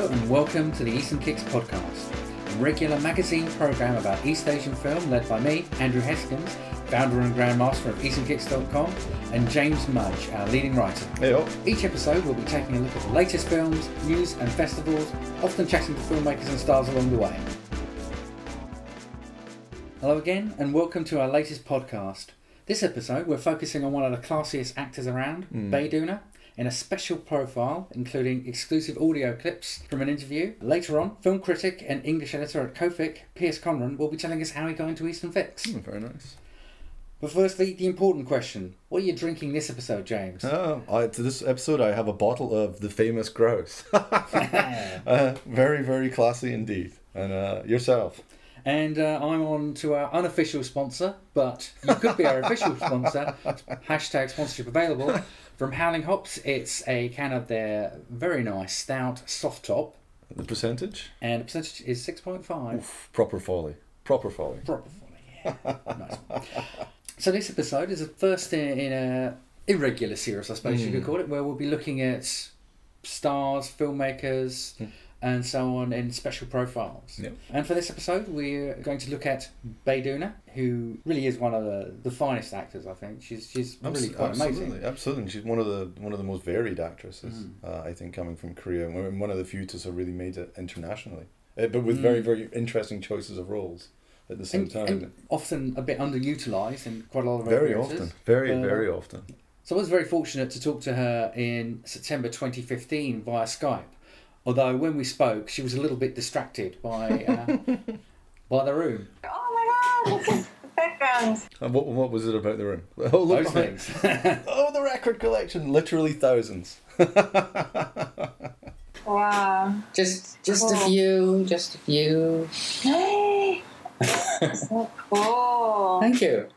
Hello and welcome to the Eastern Kicks podcast, a regular magazine program about East Asian film led by me, Andrew Heskins, founder and grandmaster of EasternKicks.com, and James Mudge, our leading writer. Hey, Each episode we'll be taking a look at the latest films, news and festivals, often chatting to filmmakers and stars along the way. Hello again and welcome to our latest podcast. This episode we're focusing on one of the classiest actors around, Mm. Bae Doona, in a special profile including exclusive audio clips from an interview. Later on, film critic and English editor at Kofic, Pierce Conran, will be telling us how he got into Eastern Fix. Oh, very nice. But firstly, the important question. What are you drinking this episode, James? Oh, I, to this episode, I have a bottle of the famous grouse. uh, very, very classy indeed. And uh, yourself. And uh, I'm on to our unofficial sponsor, but you could be our official sponsor. Hashtag sponsorship available. From Howling Hops, it's a can of their very nice stout soft top, The percentage? and the percentage is 6.5. Oof, proper folly. Proper folly. Proper folly, yeah. nice. So this episode is the first in, in a irregular series, I suppose you could Mm. call it, where we'll be looking at stars, filmmakers, Mm. And so on in special profiles. Yep. And for this episode, we're going to look at Bae Doona, who really is one of the, the finest actors. I think she's she's really quite absolutely, amazing. absolutely. She's one of the one of the most varied actresses, Mm. uh, I think, coming from Korea, and one of the few to have really made it internationally, uh, but with very, Mm. very interesting choices of roles at the same And, time. and often a bit underutilized in quite a lot of very often, very, Uh, very often. So I was very fortunate to talk to her in September 2015 via Skype. Although when we spoke, she was a little bit distracted by uh, by the room. Oh my god, look at the background. And what, what was it about the room? Oh, look Those behind- things. Oh, the record collection, literally thousands. Wow. Just just a few, just a few. so cool. Thank you.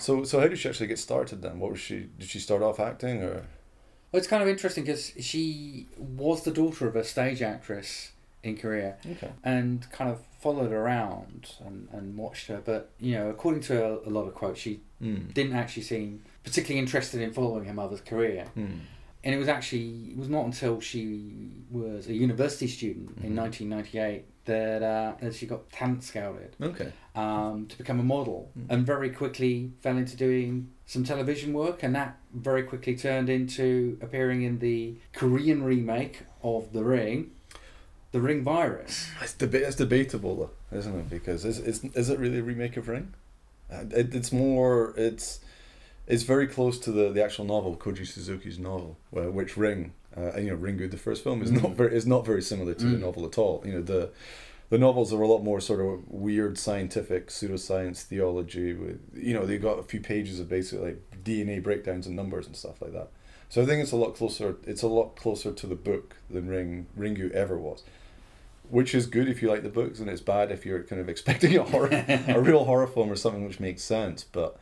so, so how did she actually get started then? What was she? Did she start off acting or? Well, it's kind of interesting because she was the daughter of a stage actress in Korea Okay. and kind of followed around and, and watched her. But, you know, according to a, a lot of quotes, she Mm. didn't actually seem particularly interested in following her mother's career. Mm. And it was actually, it was not until she was a university student in Mhm. 1998 that, uh, that she got talent scouted. Okay. um, to become a model Mm. and very quickly fell into doing some television work and that very quickly turned into appearing in the Korean remake of The Ring, The Ring Virus. It's, deba- it's debatable though, isn't it? Because is, is, is it really a remake of Ring? Uh, It, it's more. It's it's very close to the, the actual novel, Koji Suzuki's novel, where, which Ring, uh, you know, Ringu, the first film, is Mm. not very is not very similar to the Mm. novel at all. You know, the the novels are a lot more sort of weird scientific pseudoscience theology. With you know, they got a few pages of basically like DNA breakdowns and numbers and stuff like that. So I think it's a lot closer. It's a lot closer to the book than Ring Ringu ever was. Which is good if you like the books, and it's bad if you're kind of expecting a horror, a real horror film or something which makes sense. But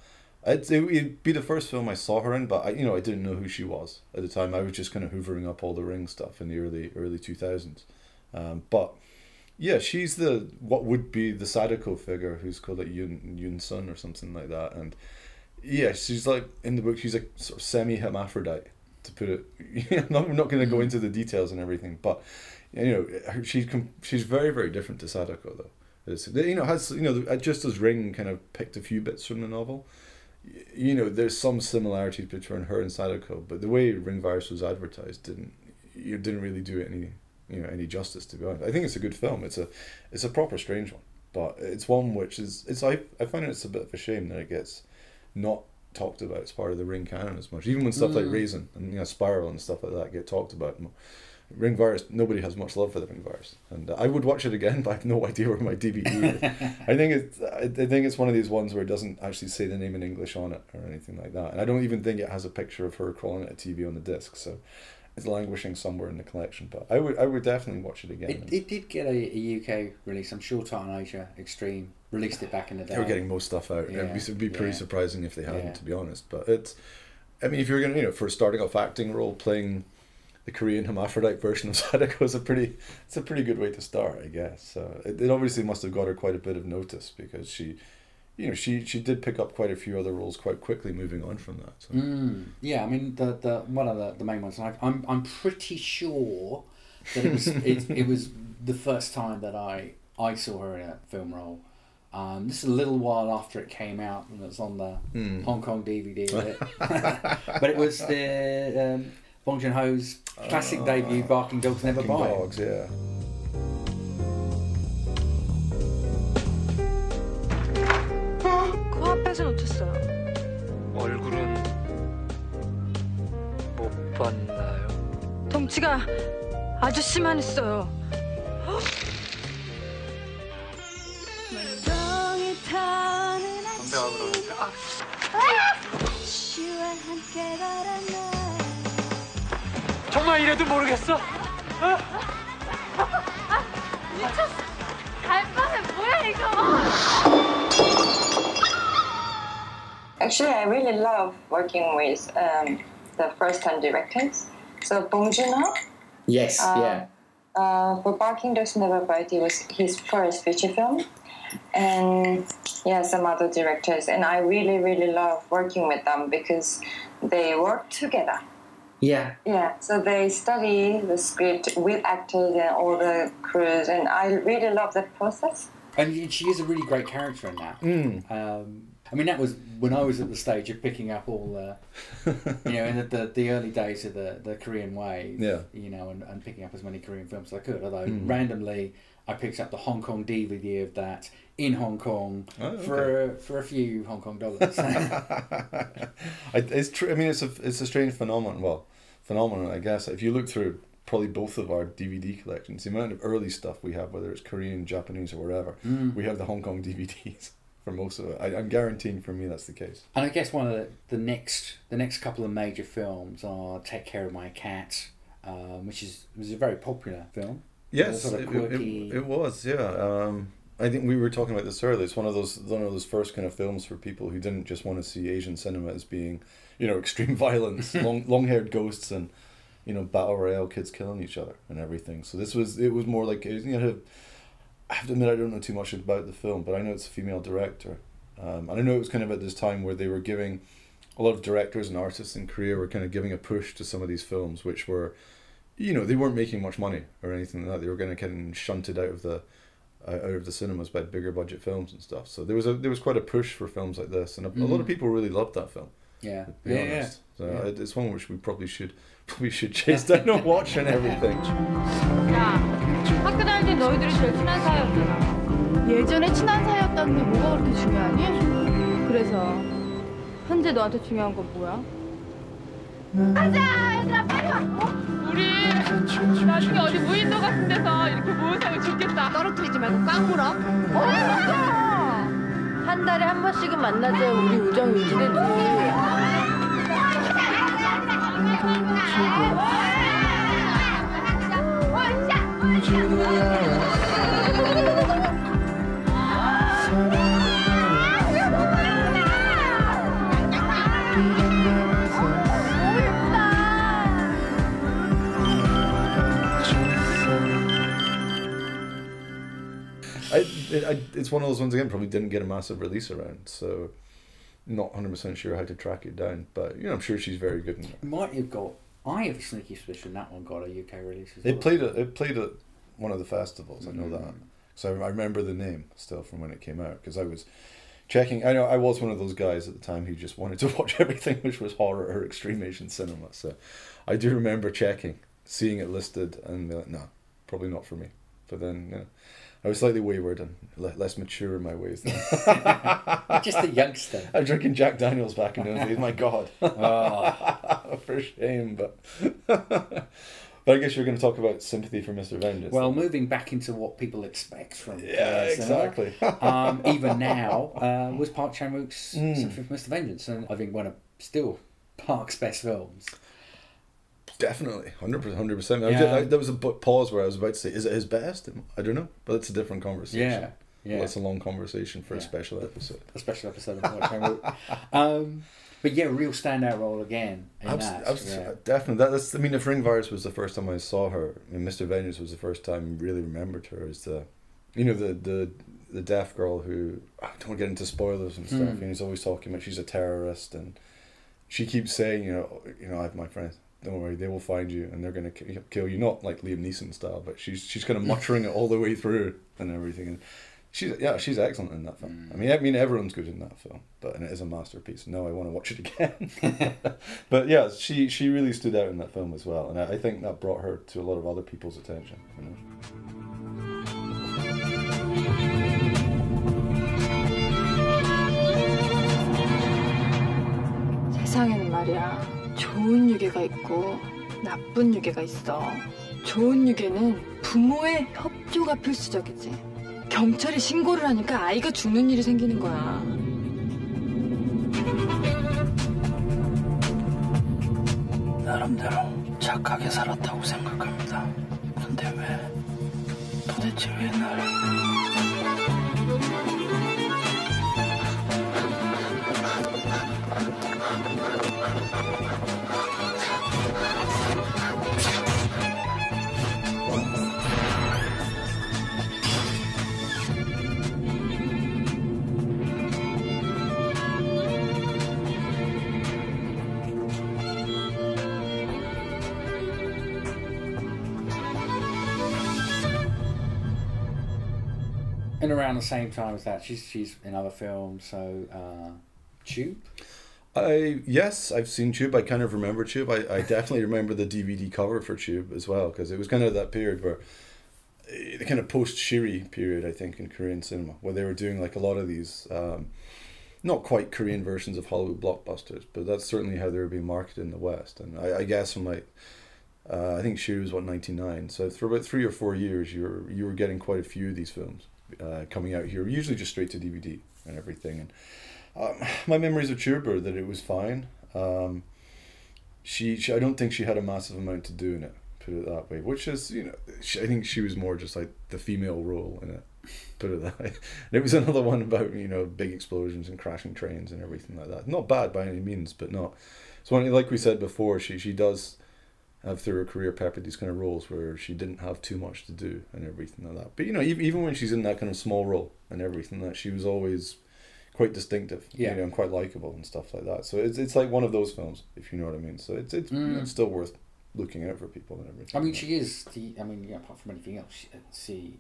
it would be the first film I saw her in, but I, you know, I didn't know who she was at the time. I was just kind of hoovering up all the Ring stuff in the early early two thousands. Um, but yeah, she's the what would be the Sadako figure, who's called like Yun Yun Sun or something like that, and yeah, she's like in the book, she's a sort of semi hermaphrodite to put it. I'm not, I'm not going to go mm-hmm. into the details and everything, but you know, she's she's very very different to Sadako though. It's, you know, has you know, uh, just as Ring kind of picked a few bits from the novel. You know, there's some similarities between her and Sadako, but the way Ring Virus was advertised didn't you didn't really do it any you know any justice to be honest. I think it's a good film. It's a it's a proper strange one, but it's one which is it's I I find it's a bit of a shame that it gets not talked about as part of the Ring canon as much. Even when stuff like Mm. Rasen and you know Spiral and stuff like that get talked about. mo- Ring Virus, nobody has much love for the Ring Virus, and uh, I would watch it again, but I have no idea where my DVD is. I think it's I I think it's one of these ones where it doesn't actually say the name in English on it or anything like that, and I don't even think it has a picture of her crawling at a TV on the disc, so it's languishing somewhere in the collection. But I would I would definitely watch it again. It, it did get a, a UK release. I'm sure Asia Extreme released it back in the day. they were getting most stuff out. Yeah, It'd be, be pretty yeah. surprising if they hadn't, Yeah. to be honest. But it's, I mean, if you're gonna, you know, for a starting off acting role, playing the Korean hermaphrodite version of Sadako is a pretty, it's a pretty good way to start, I guess. So it, it obviously must have got her quite a bit of notice because she, you know, she she did pick up quite a few other roles quite quickly, moving on from that. So. Mm, yeah, I mean the, the one of the, the main ones. and I, I'm I'm pretty sure that it was it, it was the first time that I I saw her in a film role. Um, this is a little while after it came out and it was on the Hmm. Hong Kong DVD but it was the um, Bong Joon Ho's classic debut, Barking Dogs Never Bite. dogs, yeah. 생생 놓쳤어요. 얼굴은 못 봤나요? 덩치가 아주 쓰만 있어요. 아. 정말 이래도 모르겠어? 어? 미쳤어. 갈바는 뭐야 이거? Actually, I really love working with um, the first-time directors. So Bong Joon-ho, Yes, Uh, yeah. uh, for Barking Dogs Never Bite, it was his first feature film, and yeah, some other directors. And I really, really love working with them because they work together. Yeah. Yeah, so they study the script with actors and all the crews, and I really love that process. And she is a really great character in that. Mm. Um, I mean, that was when I was at the stage of picking up all the, you know, in the, the, the early days of the, the Korean wave, Yeah. you know, and, and picking up as many Korean films as I could. Although Mm. randomly, I picked up the Hong Kong DVD of that in Hong Kong Oh, for for a few Hong Kong dollars. I, it's true. I mean, it's a it's a strange phenomenon. Well, phenomenon, I guess. If you look through probably both of our DVD collections, the amount of early stuff we have, whether it's Korean, Japanese, or wherever, Mm. we have the Hong Kong DVDs for most of it. I, I'm guaranteeing for me that's the case. And I guess one of the, the next the next couple of major films are Take Care of My Cat, um, which is was a very popular film. Yes, sort of it, it, it, it was. Yeah. Um, I think we were talking about this earlier. It's one of those one of those first kind of films for people who didn't just want to see Asian cinema as being, you know, extreme violence, long long haired ghosts, and you know, battle royale kids killing each other and everything. So this was it was more like it you know, I have to admit I don't know too much about the film, but I know it's a female director, um, and I know it was kind of at this time where they were giving a lot of directors and artists in Korea were kind of giving a push to some of these films, which were, you know, they weren't making much money or anything like that. They were kind of getting shunted out of the uh, out of the cinemas by bigger budget films and stuff. So there was a there was quite a push for films like this, and a, a lot of Mhm. people really loved that film. Yeah, To be yeah, honest, so Yeah. it's one which we probably should probably should chase down and watch and everything. 야, 학교 다닐 때 너희들이 제일 친한 사이였잖아. 예전에 친한 사이였다는 게 뭐가 그렇게 중요하니? 그래서 현재 너한테 중요한 건 뭐야? 가자, 얘들아 빨리 와. 우리 나중에 어디 무인도 같은 데서 이렇게 모여 살면 좋겠다. 떨어뜨리지 말고 꽉 물어. 맞아? 한 달에 한 번씩은 만나줘야 우리 우정 유지되지. It, I, it's one of those ones again. Probably didn't get a massive release around, so not hundred percent sure how to track it down. But you know, I'm sure she's very good in it. It might have got. I have a sneaky suspicion that one got a UK release as It well. played at it played at one of the festivals. I know Mm. that. So I remember the name still from when it came out because I was checking. I know I was one of those guys at the time who just wanted to watch everything which was horror or extreme Asian cinema. So I do remember checking, seeing it listed, and be like, no, probably not for me. But then you know, I was slightly wayward and le- less mature in my ways. Then. Just a youngster. I'm drinking Jack Daniels back in those days. My God, Oh. for shame. But but I guess you're going to talk about sympathy for Mr. Vengeance. Well, then. moving back into what people expect from Yeah, uh, exactly. um, even now uh, was Park Chan Wook's Mm. Sympathy for Mr. Vengeance, and I think one of still Park's best films. Definitely, hundred percent, hundred percent. There was a pause where I was about to say, "Is it his best?" I don't know, but it's a different conversation. Yeah, yeah. well, it's a long conversation for a special episode. a special episode of Park Chan Wook. Um, but yeah, real standout role again in Abs- that. abs- yeah. Definitely, that, that's. I mean, if Ring Virus was the first time I saw her, I mean, Mr. Vengeance was the first time I really remembered her as the, you know, the the the deaf girl who I don't want to get into spoilers and stuff. Mm. And he's always talking about she's a terrorist, and she keeps saying, you know, you know, I have my friends. don't worry, they will find you and they're gonna kill you. Not like Liam Neeson style, but she's she's kind of muttering it all the way through and everything. And she's yeah, she's excellent in that film. I mean, I mean everyone's good in that film, but and it is a masterpiece. Now I want to watch it again. but yeah, she she really stood out in that film as well, and I, I think that brought her to a lot of other people's attention. You know? 세상에는 말이야 좋은 유괴가 있고 나쁜 유괴가 있어 좋은 유괴는 부모의 협조가 필수적이지 경찰에 신고를 하니까 아이가 죽는 일이 생기는 거야 나름대로 착하게 살았다고 생각합니다. 근데 왜? 도대체 왜 날? And around the same time as that, she's she's in other films. So uh, Tube. I yes, I've seen Tube. I kind of remember Tube. I, I definitely remember the DVD cover for Tube as well because it was kind of that period where eh, the kind of post Shiri period, I think, in Korean cinema, where they were doing like a lot of these, um, not quite Korean versions of Hollywood blockbusters, but that's certainly how they were being marketed in the West. And I, I guess from like, uh, I think Shiri was what ninety nine. So for about three or four years, you were you were getting quite a few of these films uh, coming out here, usually just straight to DVD and everything. And um, my memories of Tube that it was fine. Um, she, she, I don't think she had a massive amount to do in it. Put it that way, which is you know, she, I think she was more just like the female role in it. Put it that way. And it was another one about you know big explosions and crashing trains and everything like that. Not bad by any means, but not. So like we said before, she she does have through her career peppered these kind of roles where she didn't have too much to do and everything like that. But you know, even, even when she's in that kind of small role and everything, that she was always quite distinctive, Yeah. you know, and quite likable and stuff like that. So it's it's like one of those films, if you know what I mean. So it's it's, Mm. it's still worth looking out for people and everything. I mean, she is the. I mean, yeah, apart from anything else, she, she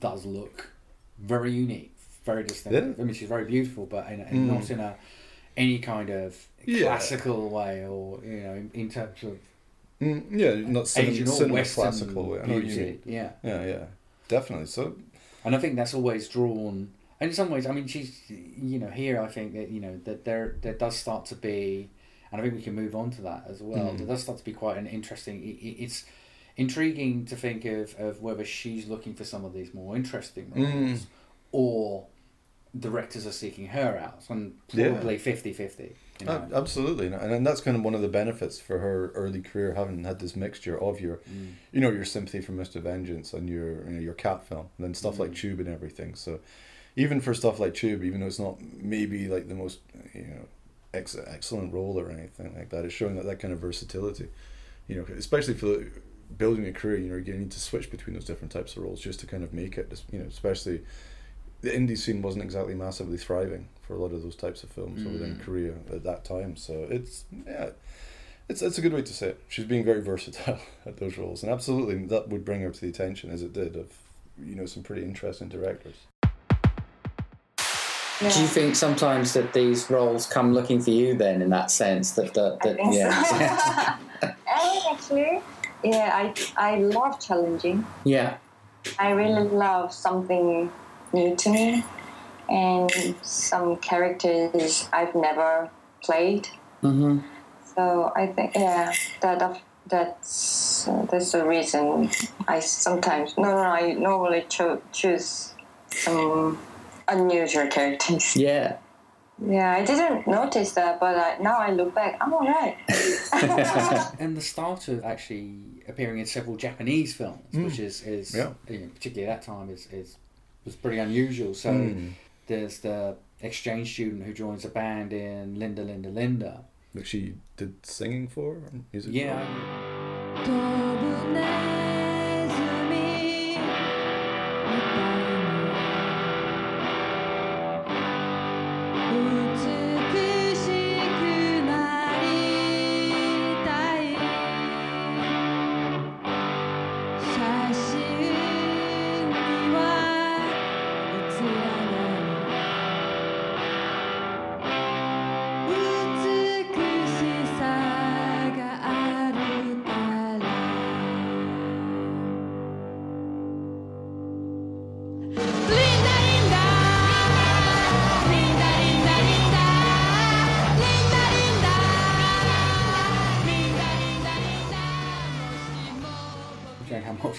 does look very unique, very distinctive. Yeah. I mean, she's very beautiful, but in, in Mm. not in a any kind of Yeah. classical way, or you know, in, in terms of Mm, yeah, not cinema, cinema Western classical. way. I know what you beauty. Yeah, Yeah, yeah, definitely. So and I think that's always drawn. And in some ways, I mean, she's you know here. I think that you know that there there does start to be, and I think we can move on to that as well. Mm. There does start to be quite an interesting. i- i- It's intriguing to think of of whether she's looking for some of these more interesting roles, Mm. or directors are seeking her out, and Yeah. probably 50-50, You know? Ab- Absolutely, and, and that's kind of one of the benefits for her early career, having had this mixture of your, Mm. you know, your sympathy for Mister Vengeance and your, you know, your cat film, and then stuff Mm. like Tube and everything. So, even for stuff like Tube, even though it's not maybe like the most, you know, ex- excellent role or anything like that, it's showing that that kind of versatility, you know, especially for building a career. You know, you need to switch between those different types of roles just to kind of make it. You know, especially the indie scene wasn't exactly massively thriving for a lot of those types of films within Mm. Korea at that time. So it's yeah, it's it's a good way to say it. She's being very versatile at those roles, and absolutely that would bring her to the attention as it did of you know some pretty interesting directors. Yeah. Do you think sometimes that these roles come looking for you then in that sense that that, that think yeah so. and actually, yeah, I I love challenging. yeah I really love something new to me and some characters I've never played. mm-hmm. So I think yeah, that that's uh, that's the reason I sometimes no no I normally cho- choose some unusual characters. yeah Yeah, I didn't notice that, but I, now I look back, I'm alright. and the start of actually appearing in several Japanese films, which is is Yeah. you know, particularly at that time is, is was pretty unusual. So Mm. there's the exchange student who joins a band in Linda Linda Linda. That she did singing for or music. for? Yeah, 飛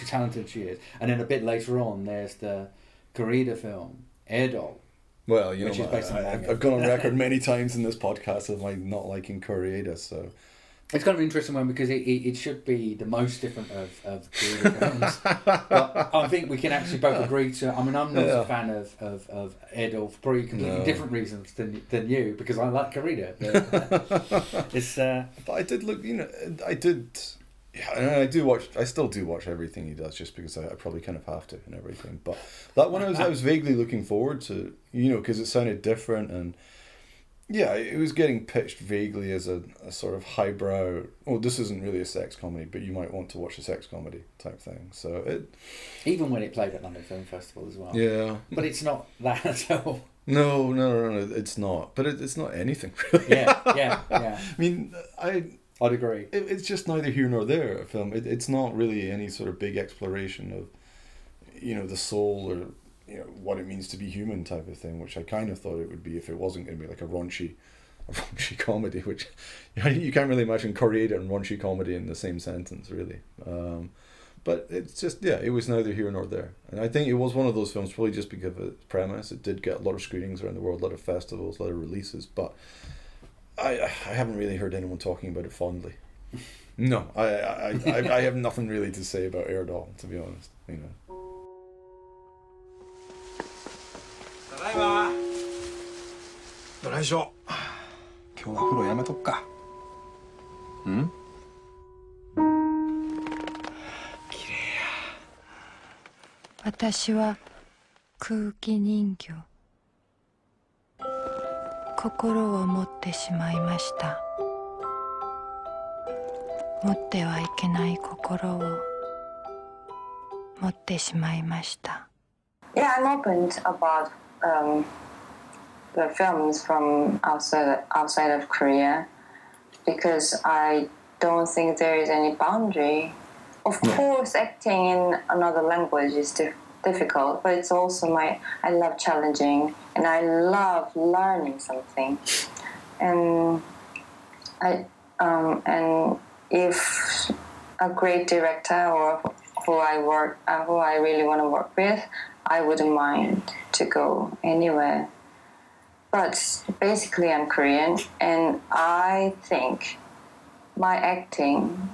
talented she is. And then a bit later on, there's the Kore-eda film, Air Doll. Well, you Which know, is I, have. I've gone on record many times in this podcast of my not liking Kore-eda, so It's kind of an interesting one because it, it, it should be the most different of, of Kore-eda films. but I think we can actually both agree to. I mean, I'm not Yeah. a fan of, of, of Air Doll for probably completely No. different reasons than, than you because I like Kore-eda. But it's. Uh, But I did look, you know, I did. Yeah, and I do watch. I still do watch everything he does, just because I, I probably kind of have to and everything. But that one, I was I was vaguely looking forward to, you know, because it sounded different and yeah, it was getting pitched vaguely as a, a sort of highbrow. Oh, this isn't really a sex comedy, but you might want to watch a sex comedy type thing. So it, even when it played at London Film Festival as well. yeah, But it's not that at all. no, no, no, no, it's not. But it, it's not anything really. Yeah, yeah, yeah. I mean, I I'd agree. it, it's just neither here nor there a film. It, it's not really any sort of big exploration of you know the soul or you know what it means to be human type of thing which i kind of thought it would be if it wasn't going to be like a raunchy a raunchy comedy which you can't really imagine Kore-eda and raunchy comedy in the same sentence really. Um, but it's just yeah it was neither here nor there. And i think it was one of those films probably just because of its premise. It did get a lot of screenings around the world a lot of festivals a lot of releases but I I haven't really heard anyone talking about it fondly. No, I I, I, I have nothing really to say about Air Doll, to be honest. You know. ただいまどないしょ今日は風呂やめとくかうん綺麗や私は空気人形 心を持ってしまいました持ってはいけない心を持ってしまいました Yeah, I'm open about um, the films from outside outside of Korea because I don't think there is any boundary. Of course, acting in another language is dif- difficult, but it's also my I love challenging and I love learning something, and I um, and if a great director or who I work, uh, who I really want to work with, I wouldn't mind to go anywhere. But basically, I'm Korean, and I think my acting,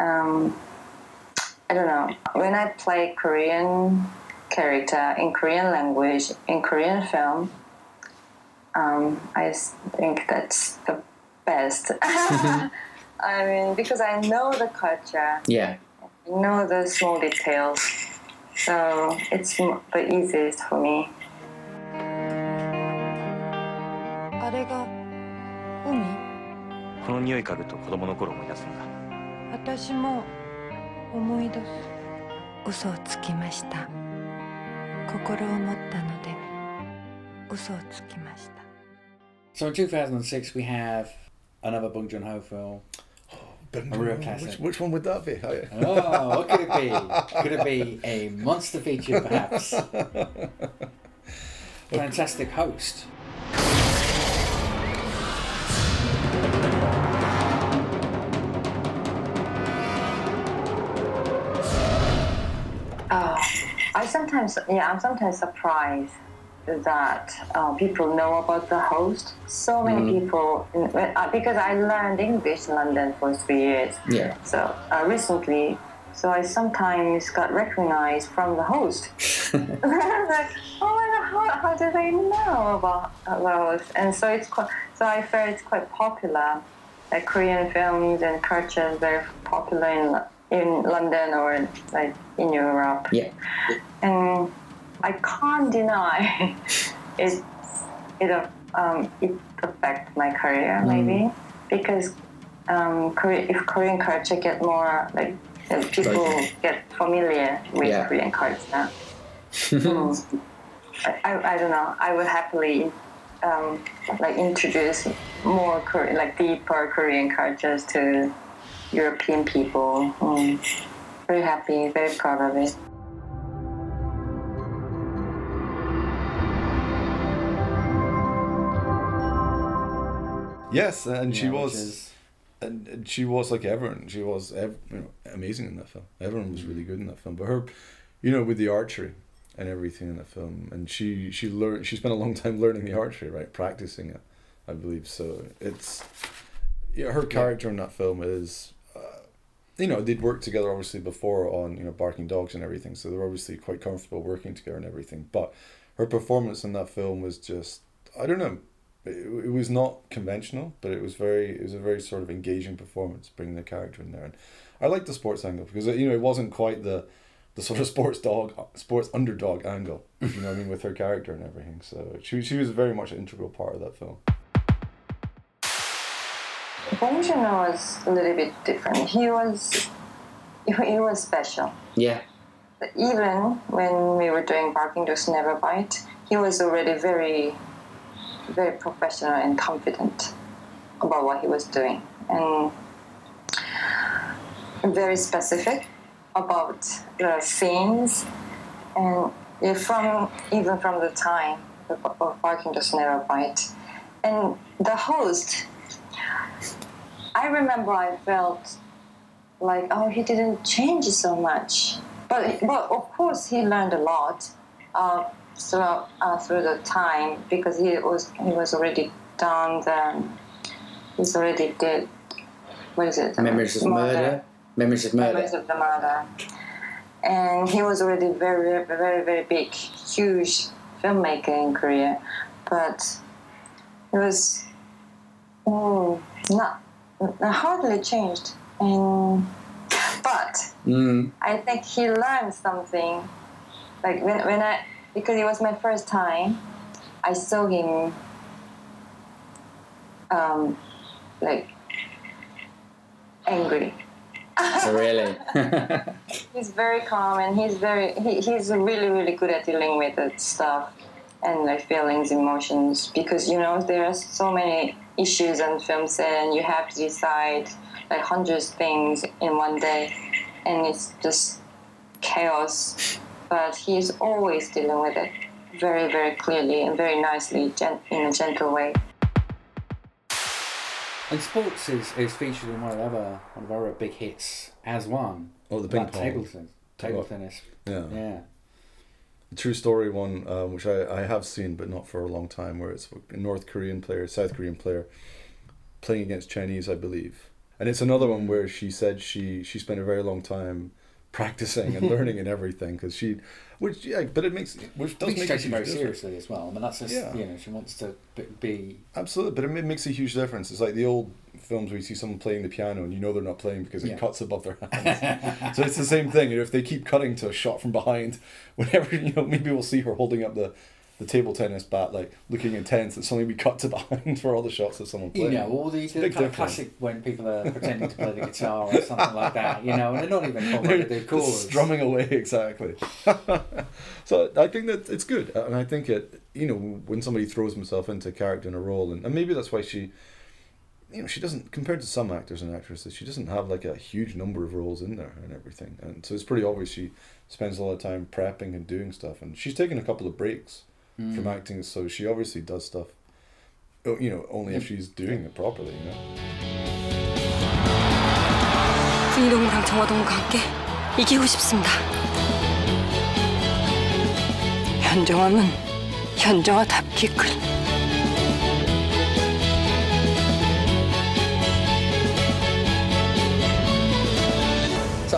um, I don't know, when I play Korean character in Korean language in Korean film, um, I s- think that's the best. I mean, because I know the culture, Yeah. I know the small details, so it's m- the easiest for me. あれが海この匂い嗅ぐと子供の頃思い出すんだ私も 思い出す嘘をつきました心を持ったので嘘をつきました So in 2006, we have another Bong Joon Ho film. A real classic. Which, which one would that be? I- Oh, what could it be? Could it be a monster feature, perhaps? Fantastic host. Sometimes, yeah, I'm sometimes surprised that uh, people know about the host. So many people, uh, because I learned English in London for three years. Yeah. So uh, recently, so I sometimes got recognized from the host. And I was like, oh my god, how, how do they know about host? And so it's quite, so I feel it's quite popular. Like Korean films and culture is very popular in in London or like in Europe. Yeah. And I can't deny it. It um it affects my career maybe because um if Korean culture get more like if people get familiar with Yeah. Korean culture. Hmm. I, I, I don't know. I would happily um, like introduce more Kore- like deeper Korean cultures to European people. Mm. Very happy, very proud of it. yes, and she Yeah, which was. is- and, and she was like everyone. She was ev- you know, amazing in that film. Everyone was really good in that film. But her, you know, with the archery and everything in the film, and she she learned. She spent a long time learning the archery, right, practicing it, I believe. So it's yeah, her character in that film is. You know, they'd worked together obviously before on you know barking dogs and everything, so they're obviously quite comfortable working together and everything. But her performance in that film was just I don't know it, it was not conventional, but it was very it was a very sort of engaging performance, bringing the character in there. And I liked the sports angle because you know it wasn't quite the the sort of sports dog sports underdog angle, you know I mean, with her character and everything. So she she was very much an integral part of that film. Bong Joon-ho was a little bit different. He was he was special. Yeah. Even when we were doing Barking Dogs Never Bite, he was already very very professional and confident about what he was doing and very specific about the scenes and from even from the time of Barking Dogs Never Bite and the host I remember I felt like oh he didn't change so much. But but of course he learned a lot uh, throughout uh, through the time because he was he was already done the he's already did what is it? Memories of murder. Memories of murder. Memories of the murder. And he was already very very very big huge filmmaker in Korea. But it was oh, not hardly changed and but Mm. I think he learned something. Like when when I because it was my first time, I saw him. Um, like angry. Really. He's very calm and he's very he, he's really really good at dealing with that stuff and like feelings, emotions because you know there are so many issues on film set and you have to decide like hundreds of things in one day and it's just chaos. But he's always dealing with it very very clearly and very nicely, gen- in a gentle way. And sports is, is featured in one of the other one of our big hits as one. Oh, the ping pong. table tennis. Table tennis. Yeah. Yeah. True story one, um, which I, I have seen but not for a long time, where it's a North Korean player, South Korean player, playing against Chinese, I believe. And it's another one where she said she she spent a very long time practicing and learning and everything because she, which yeah, but it makes which does make takes it very difference. seriously as well. I mean, that's just, Yeah. you know, she wants to be. Absolutely, but it makes a huge difference. It's like the old films where you see someone playing the piano and you know they're not playing because it Yeah. cuts above their hands. so it's the same thing. You know, if they keep cutting to a shot from behind, whenever you know, maybe we'll see her holding up the, the table tennis bat, like looking intense, and suddenly we cut to behind for all the shots of someone You know, all the, It's a the kind of classic when people are pretending to play the guitar or something like that, you know, and they're not even following the Just chords. strumming away exactly. so I think that it's good, and I think it. You know, when somebody throws himself into character in a role, and, and maybe that's why she, you know, she doesn't compared to some actors and actresses, she doesn't have like a huge number of roles in there and everything, and so it's pretty obvious she spends a lot of time prepping and doing stuff, and she's taken a couple of breaks from Mm. acting, so she obviously does stuff. oh, You know, only if Yeah. she's doing it properly. You know. 군이동무랑 정화동무가 함께 이기고 싶습니다. 현정화는 현정화답기끈.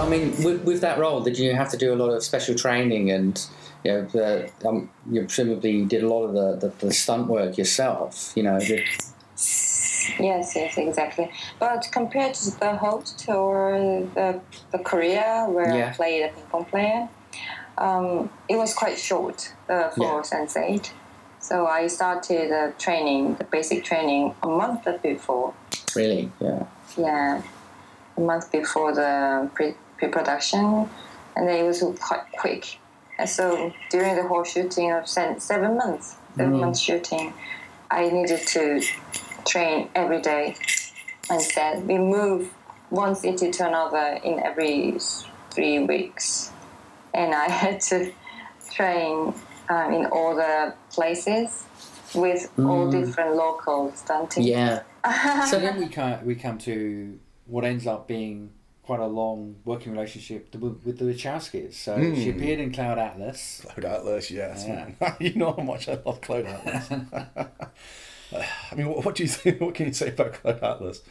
I mean, with, with that role, did you have to do a lot of special training and you know, the, um, you presumably did a lot of the, the, the stunt work yourself? You know, did, Yes, yes, exactly. But compared to the host or the, the Korea where Yeah. I played a ping pong player, um, it was quite short, the four Sense8. So I started uh, training, the basic training, a month before. really, yeah. Yeah, a month before the pre pre production, and then it was quite quick. And so during the whole shooting of se- seven months, seven Mm. months shooting, I needed to train every day. Instead, we move one city to another in every three weeks, and I had to train um, in all the places with all Mm. different local stunting. Yeah. so then we come we come to what ends up being quite a long working relationship with, with the Wachowskis. So Mm. she appeared in Cloud Atlas. Cloud Atlas, yes, Yeah. you know how much I love Cloud Atlas. I mean, what, what do you think? What can you say about Cloud Atlas?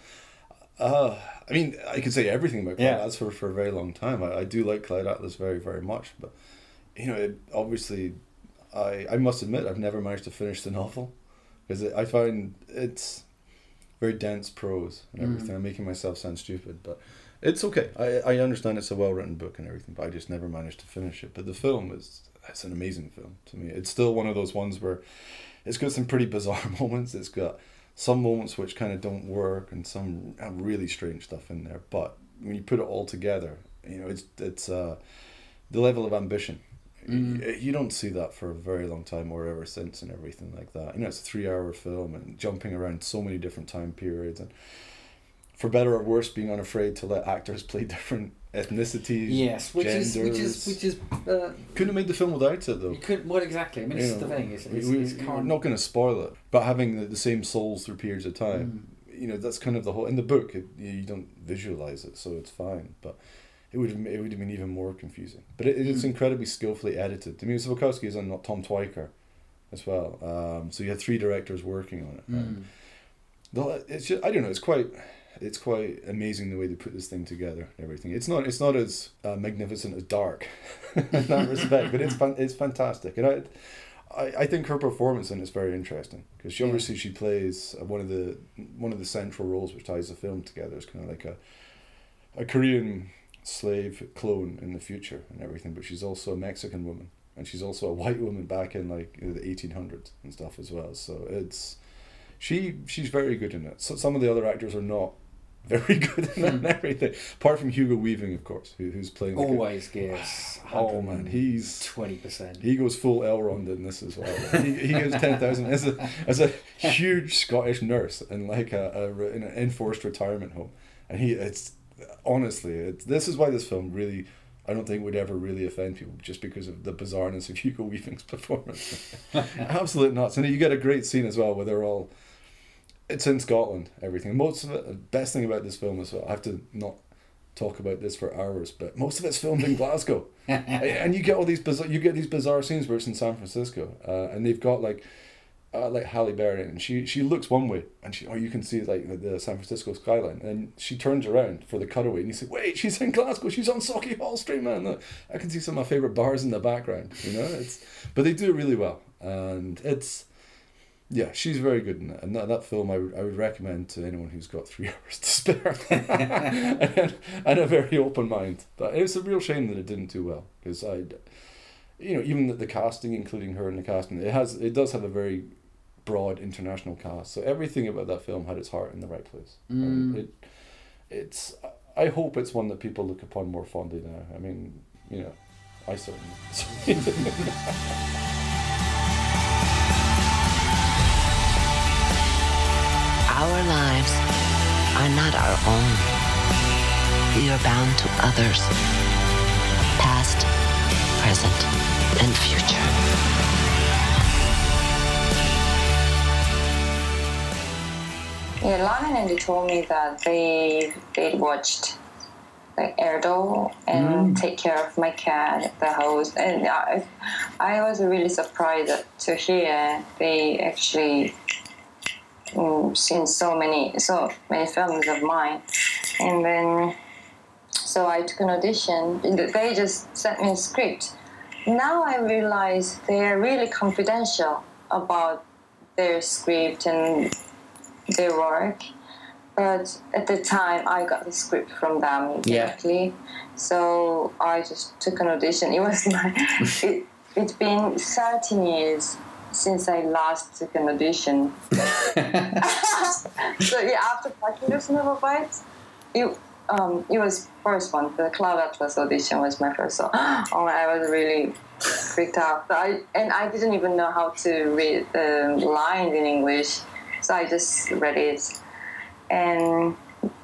Uh, I mean, I could say everything about Cloud Yeah. Atlas for, for a very long time. I, I do like Cloud Atlas very, very much, but you know, it, obviously, I I must admit I've never managed to finish the novel because I find it's very dense prose and everything. Mm. I'm making myself sound stupid, but it's okay. I I understand it's a well written book and everything, but I just never managed to finish it. But the film is it's an amazing film to me. It's still one of those ones where it's got some pretty bizarre moments. It's got some moments which kind of don't work and some really strange stuff in there. But when you put it all together, you know, it's it's uh, the level of ambition. Mm. You, you don't see that for a very long time or ever since and everything like that. You know, it's a three hour film and jumping around so many different time periods and for better or worse being unafraid to let actors play different ethnicities. Yes, which is which is which is uh, couldn't have made the film without it though. you could what exactly? I mean, it's the thing. It's, we- it's, we, it's we're can't- going to spoil it, but having the, the same souls through periods of time, Mm. you know, that's kind of the whole. In the book, it, you you don't visualize it, so it's fine. But it would have it would have been even more confusing. But it, it's Mm. incredibly skillfully edited. I mean, Wachowski is on Tom Tykwer as well. Um, so you had three directors working on it. Mm. The, it's just I don't know. It's quite it's quite amazing the way they put this thing together and everything. It's not it's not as uh, magnificent as Dark in that respect, but it's fan, it's fantastic. And I, I I think her performance in it is very interesting because she Yeah. obviously she plays uh, one of the one of the central roles which ties the film together. It's kind of like a a Korean slave clone in the future and everything, but she's also a Mexican woman and she's also a white woman back in like the eighteen hundreds and stuff as well. So it's she she's very good in it. So some of the other actors are not very good in it hmm. and everything. Apart from Hugo Weaving, of course, who, who's playing like a- always gives. Oh man, he's twenty percent. he goes full Elrond in this as well. he, he gives ten thousand as a as a huge Scottish nurse in like a, a in an enforced retirement home, and he it's honestly it's this is why this film really I don't think would ever really offend people just because of the bizarreness of Hugo Weaving's performance. Absolute nuts, and you get a great scene as well where they're all. It's in Scotland, everything. Most of it, the best thing about this film as well. I have to not talk about this for hours, but most of it's filmed in Glasgow, and you get all these bizarre, you get these bizarre scenes where it's in San Francisco, uh, and they've got like, uh, like Halle Berry, and she she looks one way, and she or you can see like the, the San Francisco skyline, and she turns around for the cutaway, and you say, wait, she's in Glasgow, she's on Sauchiehall Street, man. Look, I can see some of my favorite bars in the background, you know. It's but they do it really well, and it's. Yeah, she's very good in it, and that, that film I would, I would recommend to anyone who's got three hours to spare and, and a very open mind. But it's a real shame that it didn't do well because I, you know, even the, the casting, including her in the casting, it has it does have a very broad international cast. So everything about that film had its heart in the right place. Mm. it, it's I hope it's one that people look upon more fondly now. I mean, you know, I certainly. Our lives are not our own. We are bound to others, past, present, and future. Yeah, Lana and Andy told me that they they watched like Air Doll and mm. Take Care of My Cat, at the house. and I, I was really surprised to hear they actually seen so many so many films of mine, and then so I took an audition. They just sent me a script. Now I realize they are really confidential about their script and their work. But at the time, I got the script from them directly, Yeah. So I just took an audition. It was my, it, it's been 13 years since I last took an audition. so yeah, after Barking Dogs Never Bites, it, um, it was first one. The Cloud Atlas audition was my first. So oh, I was really freaked out. So I, and I didn't even know how to read the lines in English, so I just read it, and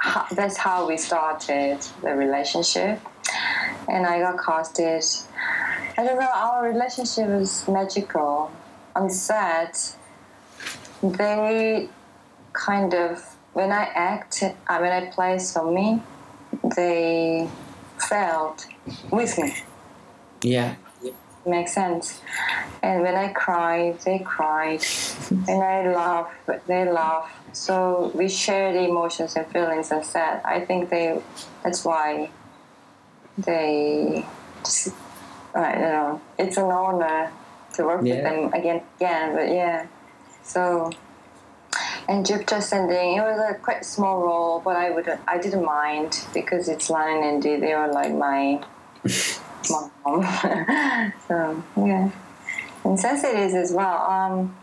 ho- that's how we started the relationship. And I got casted. I don't know. Our relationship was magical. On set, they kind of when I act, uh, when I play Sonmi, they felt with me. Yeah. Makes sense. And when I cried, they cried. and I laugh, they laugh. So we share the emotions and feelings and said, I think they, that's why they, just, I don't know, it's an honor to work with them again, again, but yeah. So, and Jupiter Ascending, it was a quite small role, but I would I didn't mind because it's Lana and Andy. They were like my mom. so yeah, and Sense8 as well. Um,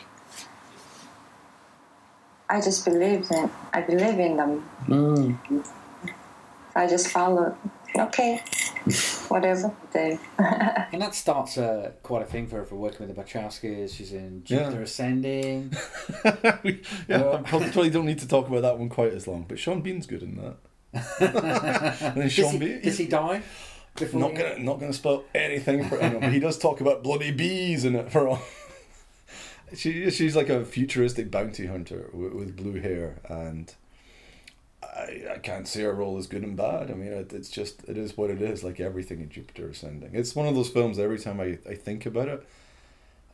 I just believed in. I believe in them. Mm. I just followed. Okay, whatever they. And that starts uh, quite a thing for her for working with the Wachowskis. She's in Jupiter Yeah. Ascending. Yeah, I probably, probably don't need to talk about that one quite as long, but Sean Bean's good in that. and then Does Sean he- Bean. does he die? before Not he- gonna not gonna spoil anything for anyone, but he does talk about bloody bees in it for all. She she's like a futuristic bounty hunter with, with blue hair, and I I can't see her role as good and bad. I mean, it, it's just it is what it is. Like everything in Jupiter Ascending, it's one of those films. Every time I, I think about it,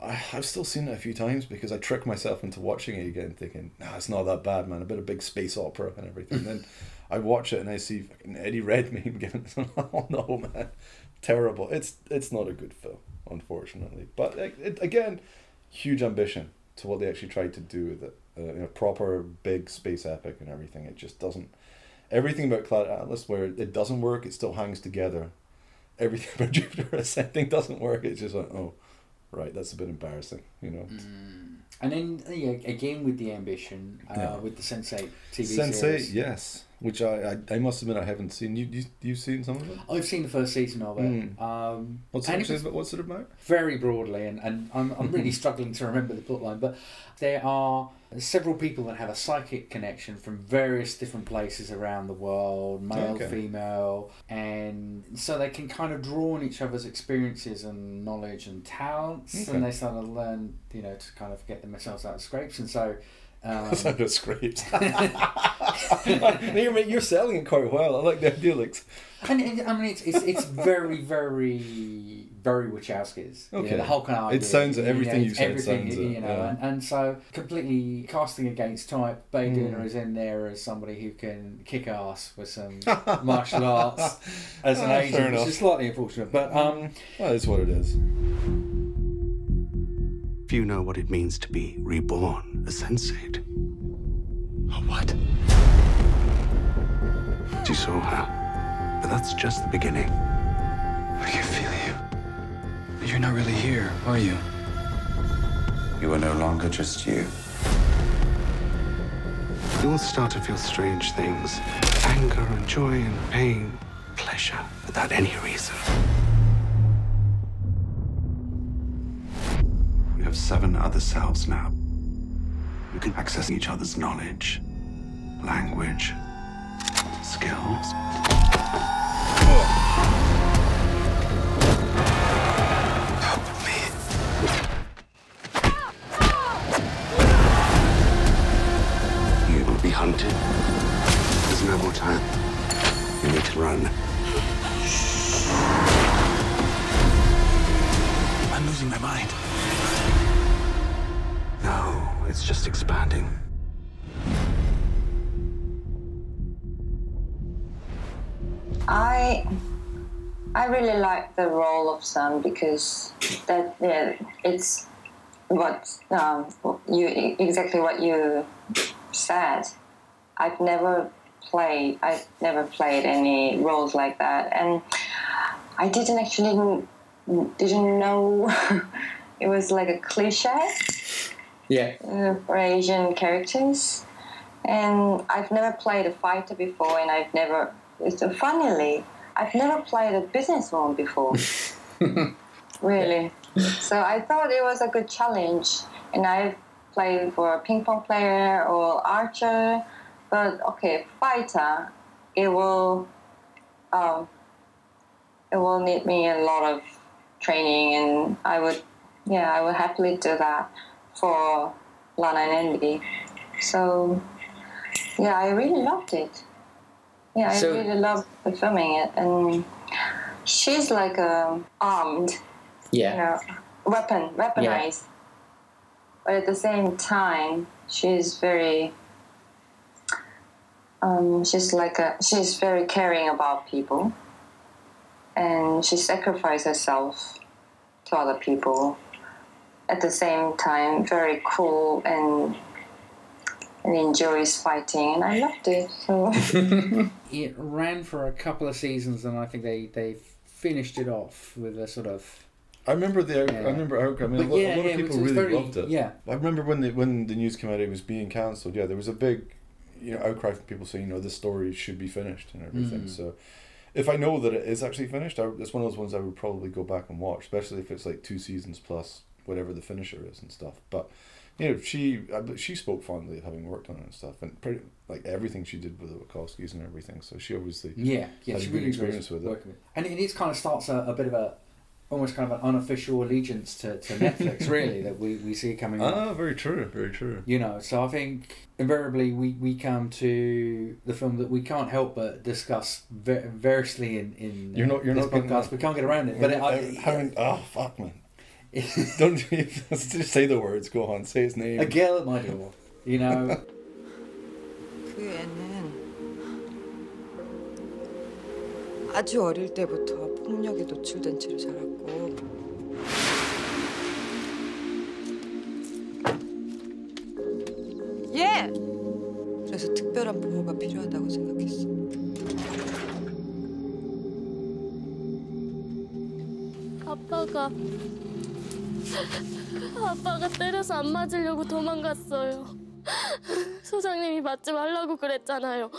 I, I've still seen it a few times because I trick myself into watching it again, thinking, nah, it's not that bad, man. A bit of big space opera and everything. then I watch it and I see fucking Eddie Redmayne giving it. Oh no, man, terrible. It's it's not a good film, unfortunately. But it, it, again, huge ambition to what they actually tried to do with it. Uh, you know, proper big space epic and everything. It just doesn't. Everything about Cloud Atlas, where it doesn't work, it still hangs together. Everything about Jupiter Ascending doesn't work. It's just like, oh, right, that's a bit embarrassing, you know. And then yeah, again with the ambition, uh, Yeah. with the Sense8 TV Sense8, series. yes, which I, I I must admit I haven't seen. You you you've seen some of it? I've seen the first season of it. Mm. Um, What's it, it? What's it about? very broadly, and, and I'm, I'm really struggling to remember the plotline, but there are several people that have a psychic connection from various different places around the world, male, Okay. female, and so they can kind of draw on each other's experiences and knowledge and talents, Okay. and they start to learn, you know, to kind of get themselves out of scrapes, and so. Um, That's out of scrapes. you're, you're selling it quite well. I like the idea. Like, And, and I mean, it's, it's it's very very very Wachowskis. You know, Okay. the whole kind of It idea, sounds- you know, everything it's you said everything, sounds you it, know, yeah. and, and so completely casting against type. Bae Mm. Doona is in there as somebody who can kick ass with some martial arts as an Ah, fair agent, which enough. is slightly unfortunate. But um, well, it's what it is. Few know what it means to be reborn, a sensate. A what? You saw her. But that's just the beginning. I can feel you. But you're not really here, are you? You are no longer just you. You will start to feel strange things anger and joy and pain, pleasure, without any reason. You have seven other selves now. You can access each other's knowledge, language, skills. The role of Sun because that yeah, it's what um, you exactly what you said. I've never played. I've never played any roles like that, and I didn't actually didn't know it was like a cliche Yeah. uh, for Asian characters. And I've never played a fighter before, and I've never, it's, uh, funnily, I've never played a businesswoman before. really. So I thought it was a good challenge, and I've played for a ping pong player or archer, but okay, fighter, it will, um, it will need me a lot of training, and I would, yeah, I would happily do that for Lana and Andy. So yeah, I really loved it. Yeah, I So- really loved filming it, and she's like a armed, Yeah. you know, weapon, weaponized. But at the same time, she's very. Um, she's like a she's very caring about people, and she sacrifices herself to other people. At the same time, very cool and and enjoys fighting, and I loved it. So It ran for a couple of seasons, and I think they they finished it off with a sort of. I remember the Yeah. I remember outcome. I mean, But a, lot, yeah, a lot yeah, of people was- it was really very- loved it. yeah. I remember when the when the news came out it was being cancelled. Yeah, there was a big, you know, outcry from people saying, you know, this story should be finished and everything. Mm. So, if I know that it is actually finished, I, it's one of those ones I would probably go back and watch, especially if it's like two seasons plus whatever the finisher is and stuff. But you know, she I she spoke fondly of having worked on it and stuff, and pretty like everything she did with the Wachowskis and everything. So she obviously Yeah, yeah, had she a good really experience with it. with. And it is kind of starts a, a bit of a, almost kind of an unofficial allegiance to, to Netflix, really, that we, we see coming up. Ah, very true, very true. You know, so I think invariably we, we come to the film that we can't help but discuss ver- variously in, in You're not. You're this not podcast. We can't get around it. But it, I, having oh fuck man, don't just say the words. Go on, say his name. a girl at my door, you know. 그 애는 아주 어릴 때부터 폭력에 노출된 채로 자랐고 예! 그래서 특별한 보호가 필요하다고 생각했어. 아빠가 아빠가 때려서 안 맞으려고 도망갔어요. 소장님이 맞지 말라고 그랬잖아요.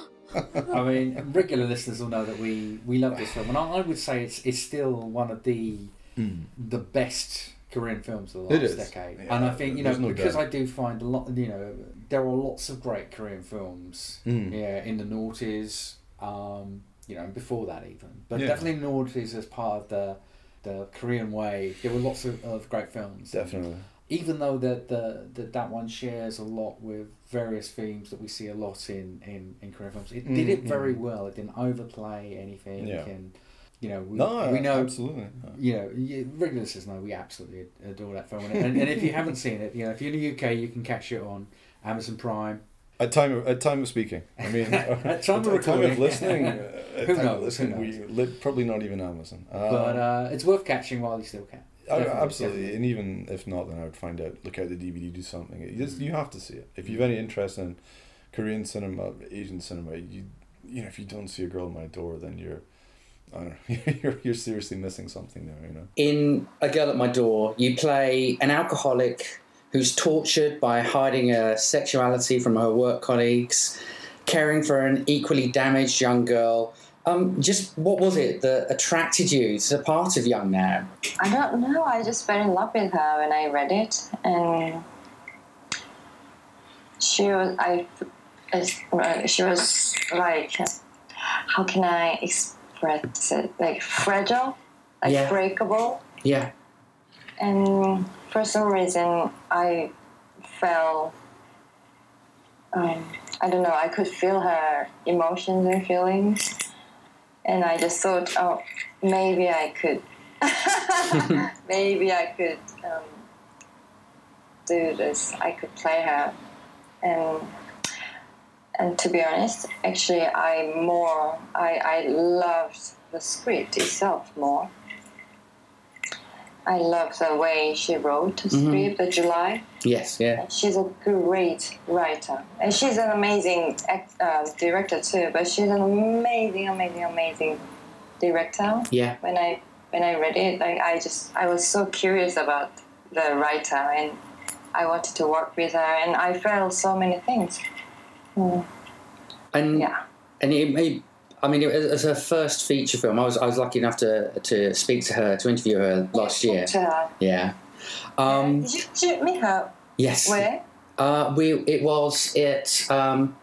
I mean, regular listeners will know that we, we love this film, and I, I would say it's it's still one of the the best Korean films of the It last is. decade. Yeah, and I think you know there's no because doubt. I do find a lot, you know, there are lots of great Korean films, Mm. yeah, in the noughties, um, you know, before that even, but Yeah. definitely noughties as part of the the Korean wave. There were lots of, of great films. Definitely. Even though that the, the that one shares a lot with various themes that we see a lot in, in, in Korean films, it did it Mm, very mm. well. It didn't overplay anything, Yeah. and you know we, No, we know absolutely. You know, you- regular listeners know we absolutely adore that film, and, and, and if you haven't seen it, you know, if you're in the UK, you can catch it on Amazon Prime. At time of, at time of speaking, I mean, At time of at time recording. of listening, at Who time of knows, listening, who we li- probably not even Amazon. Uh, but uh, it's worth catching while you still can. I- Definitely, absolutely, definitely. and even if not, then I would find out. Look out the DVD, do something. You just you have to see it if you've any interest in Korean cinema, Asian cinema. You you know if you don't see a girl at my door, then you're I don't know you're you're seriously missing something there. You know. In A Girl at My Door, you play an alcoholic who's tortured by hiding her sexuality from her work colleagues, caring for an equally damaged young girl. Um, just what was it that attracted you to the part of Young-nam? I don't know. I just fell in love with her when I read it, and she was I. She was like, how can I express it? Like fragile, like Yeah. breakable, Yeah. and for some reason I felt. Um, I don't know. I could feel her emotions and feelings, and I just thought, oh, maybe I could maybe I could um, do this. I could play her, and and to be honest, actually, I more I I loved the script itself more. I love the way she wrote the Mhm. script, the July. Yes, yeah. She's a great writer, and she's an amazing act, uh, director too. But she's an amazing, amazing, amazing director Yeah. when I when I read it, like I just I was so curious about the writer and I wanted to work with her and I felt so many things. Mm. And yeah, and it, it, I mean, it, as her first feature film, I was I was lucky enough to to speak to her to interview her last year. To her. Yeah. Um, Did you, you meet her? yes. Where? Uh, we it was at um,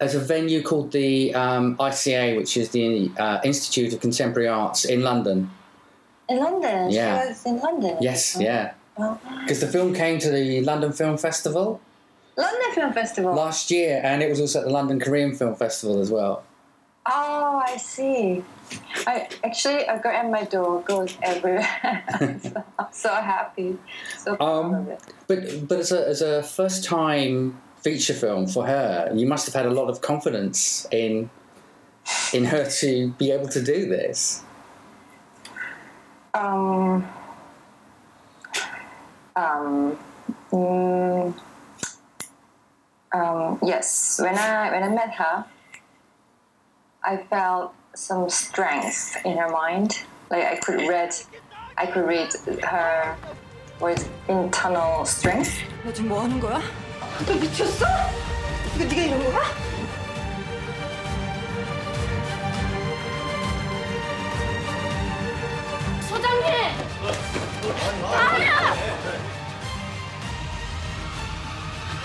at a venue called the um, ICA, which is the uh, Institute of Contemporary Arts in London. In London. Yeah. She was in London. Yes, Oh. yeah. Oh. Because the film came to the London Film Festival London Film Festival. last year, and it was also at the London Korean Film Festival as well. Oh, I see. I actually a girl at my door goes everywhere. so, I'm so happy. So proud of it. But but as a as a first time feature film for her, you must have had a lot of confidence in in her to be able to do this. Um. Um. mm, um, yes, when I when I met her, I felt some strength in her mind. Like I could read, I could read her with internal strength. 너 지금 뭐 하는 거야? 너 미쳤어? 이거 네가 이런 거야? 소장님! 아니야!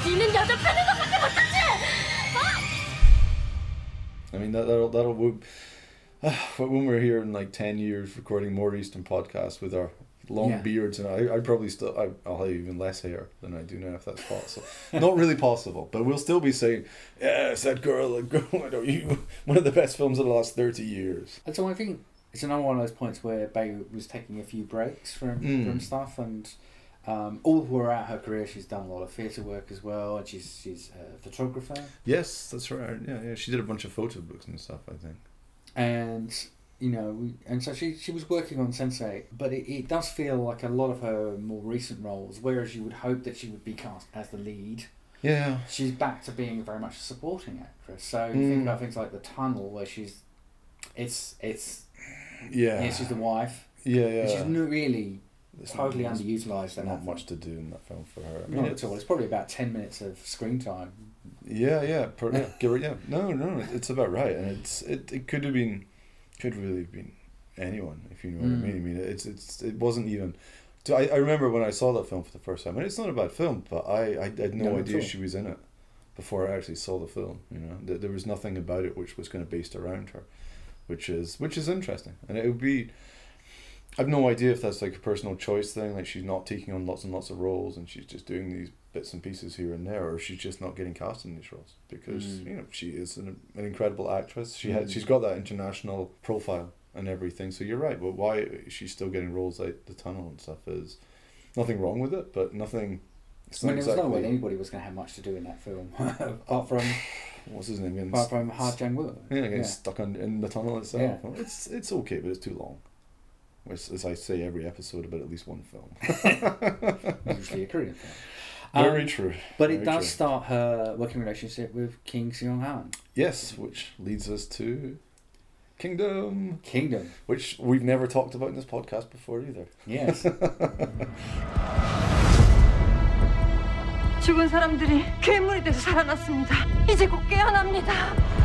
니는 여자 패는 것밖에 못하지! I mean that that'll that'll wo- when we're here in like ten years recording more Eastern podcasts with our long Yeah. beards and I I probably still I, I'll have even less hair than I do now if that's possible. Not really possible, but we'll still be saying yes that girl that girl I know you one of the best films of the last thirty years. And so I think it's another one of those points where Bae was taking a few breaks from, Mm. from stuff, and um, all throughout her career, she's done a lot of theatre work as well, and she's she's a photographer. Yes, that's right. Yeah, yeah. She did a bunch of photo books and stuff. I think. and you know, we, and so she she was working on Sense8, but it, it does feel like a lot of her more recent roles, whereas you would hope that she would be cast as the lead. Yeah. She's back to being very much a supporting actress. So you think Mm. about things like The Tunnel, where she's, it's it's, Yeah. yeah she's the wife. Yeah, And she's not really There's totally not- underutilized. Not much to do in that film for her. I mean, Not at all. It's probably about ten minutes of screen time. Yeah, yeah, per, yeah, yeah. No, no, it's about right, and it's it, it could have been, could really have been anyone if you know what Mm. I mean. I mean, it's it's it wasn't even. So I, I remember when I saw that film for the first time, and it's not a bad film, but I, I had no No, idea she was in it before I actually saw the film. You know, there, there was nothing about it which was kind of based around her, which is which is interesting, and it would be. I've no idea if that's like a personal choice thing, like she's not taking on lots and lots of roles and she's just doing these bits and pieces here and there, or she's just not getting cast in these roles because Mm. you know she is an, an incredible actress. She Mm. had she's got that international profile and everything. So you're right, but why she's still getting roles like the tunnel and stuff is nothing wrong with it, but nothing. It's I mean, not there was no way anybody was going to have much to do in that film, apart from What's his name apart from Ha Jung Woo. Yeah, getting stuck on, in the tunnel itself. Yeah. It's it's okay, but it's too long which, as I say every episode about at least one film. Usually a Korean film. Um, Very true. But Very it does true. start her working relationship with Kim Seong-hun. Yes, which leads us to Kingdom. Kingdom. Which we've never talked about in this podcast before either. Yes. 죽은 사람들이 괴물이 돼서 살아났습니다. 이제 곧 깨어납니다.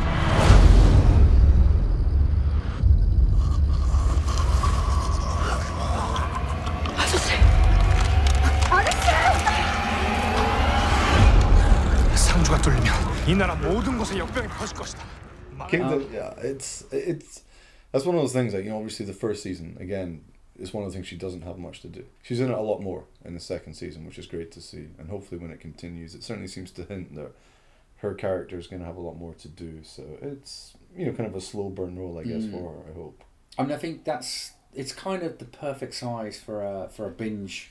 이 나라 모든 곳에 역병이 퍼질 것이다. Kingdom, yeah, it's it's that's one of those things. Like you know, obviously the first season again is one of the things she doesn't have much to do. She's in it a lot more in the second season, which is great to see. And hopefully, when it continues, it certainly seems to hint that her character is going to have a lot more to do. So it's you know kind of a slow burn role, I guess, Mm. for her. I hope. I mean, I think that's it's kind of the perfect size for a for a binge.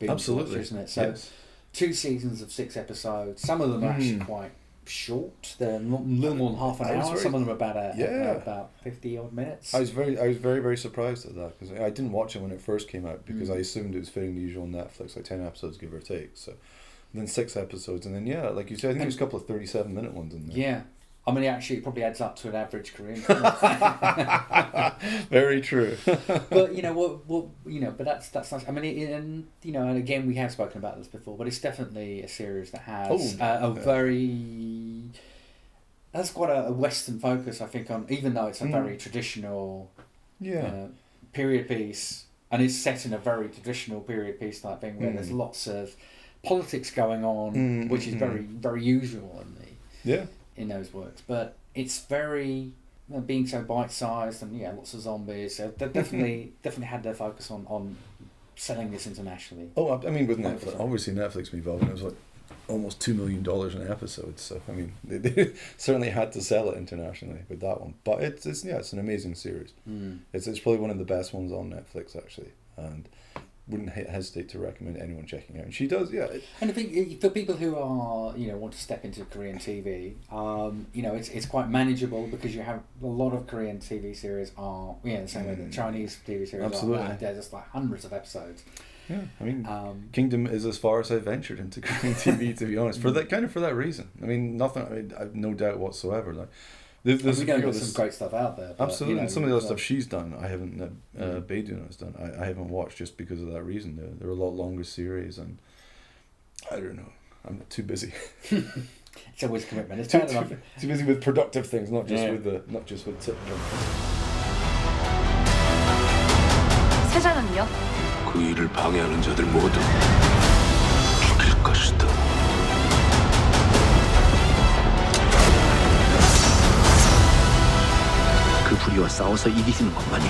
binge Absolutely, watch, isn't it? So, yes. two seasons of six episodes. Some of them are actually Mhm. quite short. They're not, little more than half an hour. very- Some of them are about a, Yeah. about fifty odd minutes. I was very, I was very, very surprised at that because I didn't watch it when it first came out because Mm. I assumed it was fitting the usual Netflix, like ten episodes, give or take. So, then six episodes, and then yeah, like you said, I think there's a couple of thirty-seven minute ones in there. Yeah. I mean, actually, it probably adds up to an average Korean. Very true. but you know what? What you know? But that's that's nice. I mean, it, and you know, and again, we have spoken about this before, but it's definitely a series that has Oh, uh, a yeah. very that's quite a, a Western focus, I think. On even though it's a Mm. very traditional, Yeah. uh, period piece, and it's set in a very traditional period piece type thing where Mm. there's lots of politics going on, Mm, which is mm, very very usual in the Yeah. In those works. But it's very you know, being so bite sized and yeah, lots of zombies. So they definitely definitely had their focus on on selling this internationally. Oh, I I mean, with Netflix, obviously Netflix involved, and it was like almost two million dollars an episode. So I mean, they, they certainly had to sell it internationally with that one. But it's, it's yeah, it's an amazing series. Mm. It's it's probably one of the best ones on Netflix actually, and wouldn't hesitate to recommend anyone checking out. And she does, yeah. And I think for people who are, you know, want to step into Korean TV, um, you know, it's, it's quite manageable because you have a lot of Korean TV series are, yeah, the same way that Mm. Chinese TV series Absolutely. are. They're just like hundreds of episodes. yeah, I mean, Um, Kingdom is as far as I've ventured into Korean TV, to be honest. For that kind of for that reason. I mean, nothing. I mean, I've no doubt whatsoever. Like, there's, there's going to some great stuff out there. But, absolutely, you know, and some of the other stuff she's done, I haven't. Uh, uh mm. Bae Doona has done. I, I haven't watched just because of that reason. They're, they're a lot longer series, and I don't know. I'm too busy. it's always commitment. It's too, too, too, busy with productive things, not just yeah. with the not just with tip 세그 일을 방해하는 자들 모두. 불의와 싸워서 이기시는 것만이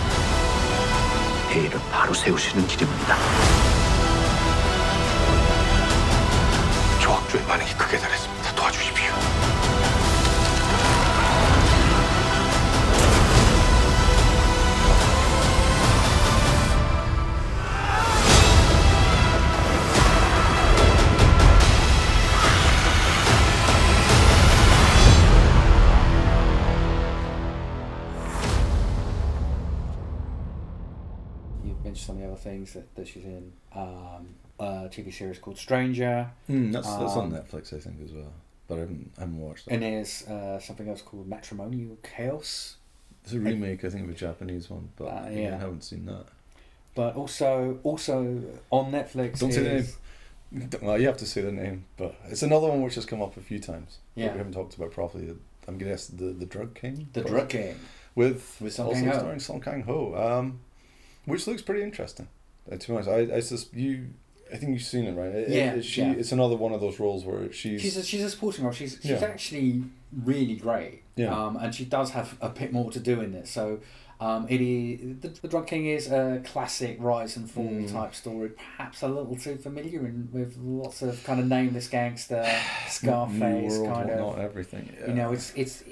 해일을 바로 세우시는 길입니다. 조학조의 반응이 크게 달했습니다. Things that, that she's in. Um, a TV series called Stranger. Mm, that's that's on Um, Netflix, I think, as well. But I haven't I haven't watched that. And there's uh, something else called Matrimonial Chaos. It's a remake, I think, of a Japanese one, but Uh, yeah. I haven't seen that. But also, also on Netflix. Don't say the name. Well, you have to say the name, but it's another one which has come up a few times. Yeah. we haven't talked about properly. I'm gonna guess the the Drug King. The? Drug King. with With Song also Kang-ho. starring Song Kang Ho, um, which looks pretty interesting. Uh, to be honest, I I sus- you. I think you've seen it, right? It- Yeah, it- she. yeah. It's another one of those roles where she's. She's a, she's a supporting role. She's she's Yeah. actually really great. Yeah. Um, and she does have a bit more to do in this. So, um, it is the, the Drug King is a classic rise and fall Mm. type story. Perhaps a little too familiar and with lots of kind of nameless gangster, Scarface New world, kind of. whatnot, everything. You know, it's it's.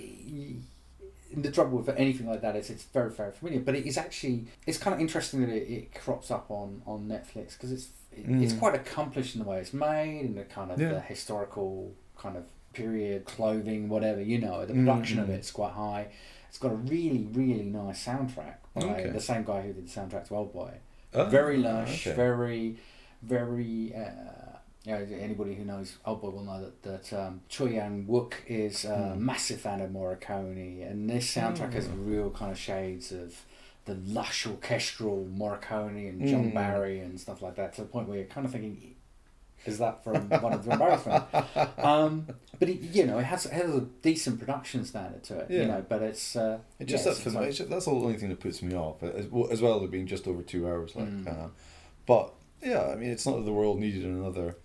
The trouble with anything like that is it's very very familiar, but it is actually it's kind of interesting that it, it crops up on on Netflix because it's it, it's Mm. quite accomplished in the way it's made and the kind of Yeah. the historical kind of period clothing whatever you know the Mm, production of mm. it's quite high. It's got a really really nice soundtrack by Okay. the same guy who did the soundtrack to Old Boy. Ah, very lush, okay. very very. Uh, know, anybody who knows Old Boy will know that, that um, Jo Yeong-wook is a Hmm. massive fan of Morricone, and this soundtrack has Hmm. real kind of shades of the lush orchestral Morricone and John Mm. Barry and stuff like that, to the point where you're kind of thinking, is that from one of the? Um, but it, you know, it has, it has a decent production standard to it, you know, but it's. Uh, It just yeah, that for me, it's just- that's the only thing that puts me off, as well as, well as being just over two hours. Like, Mm. uh, but yeah, I mean, it's not that the world needed another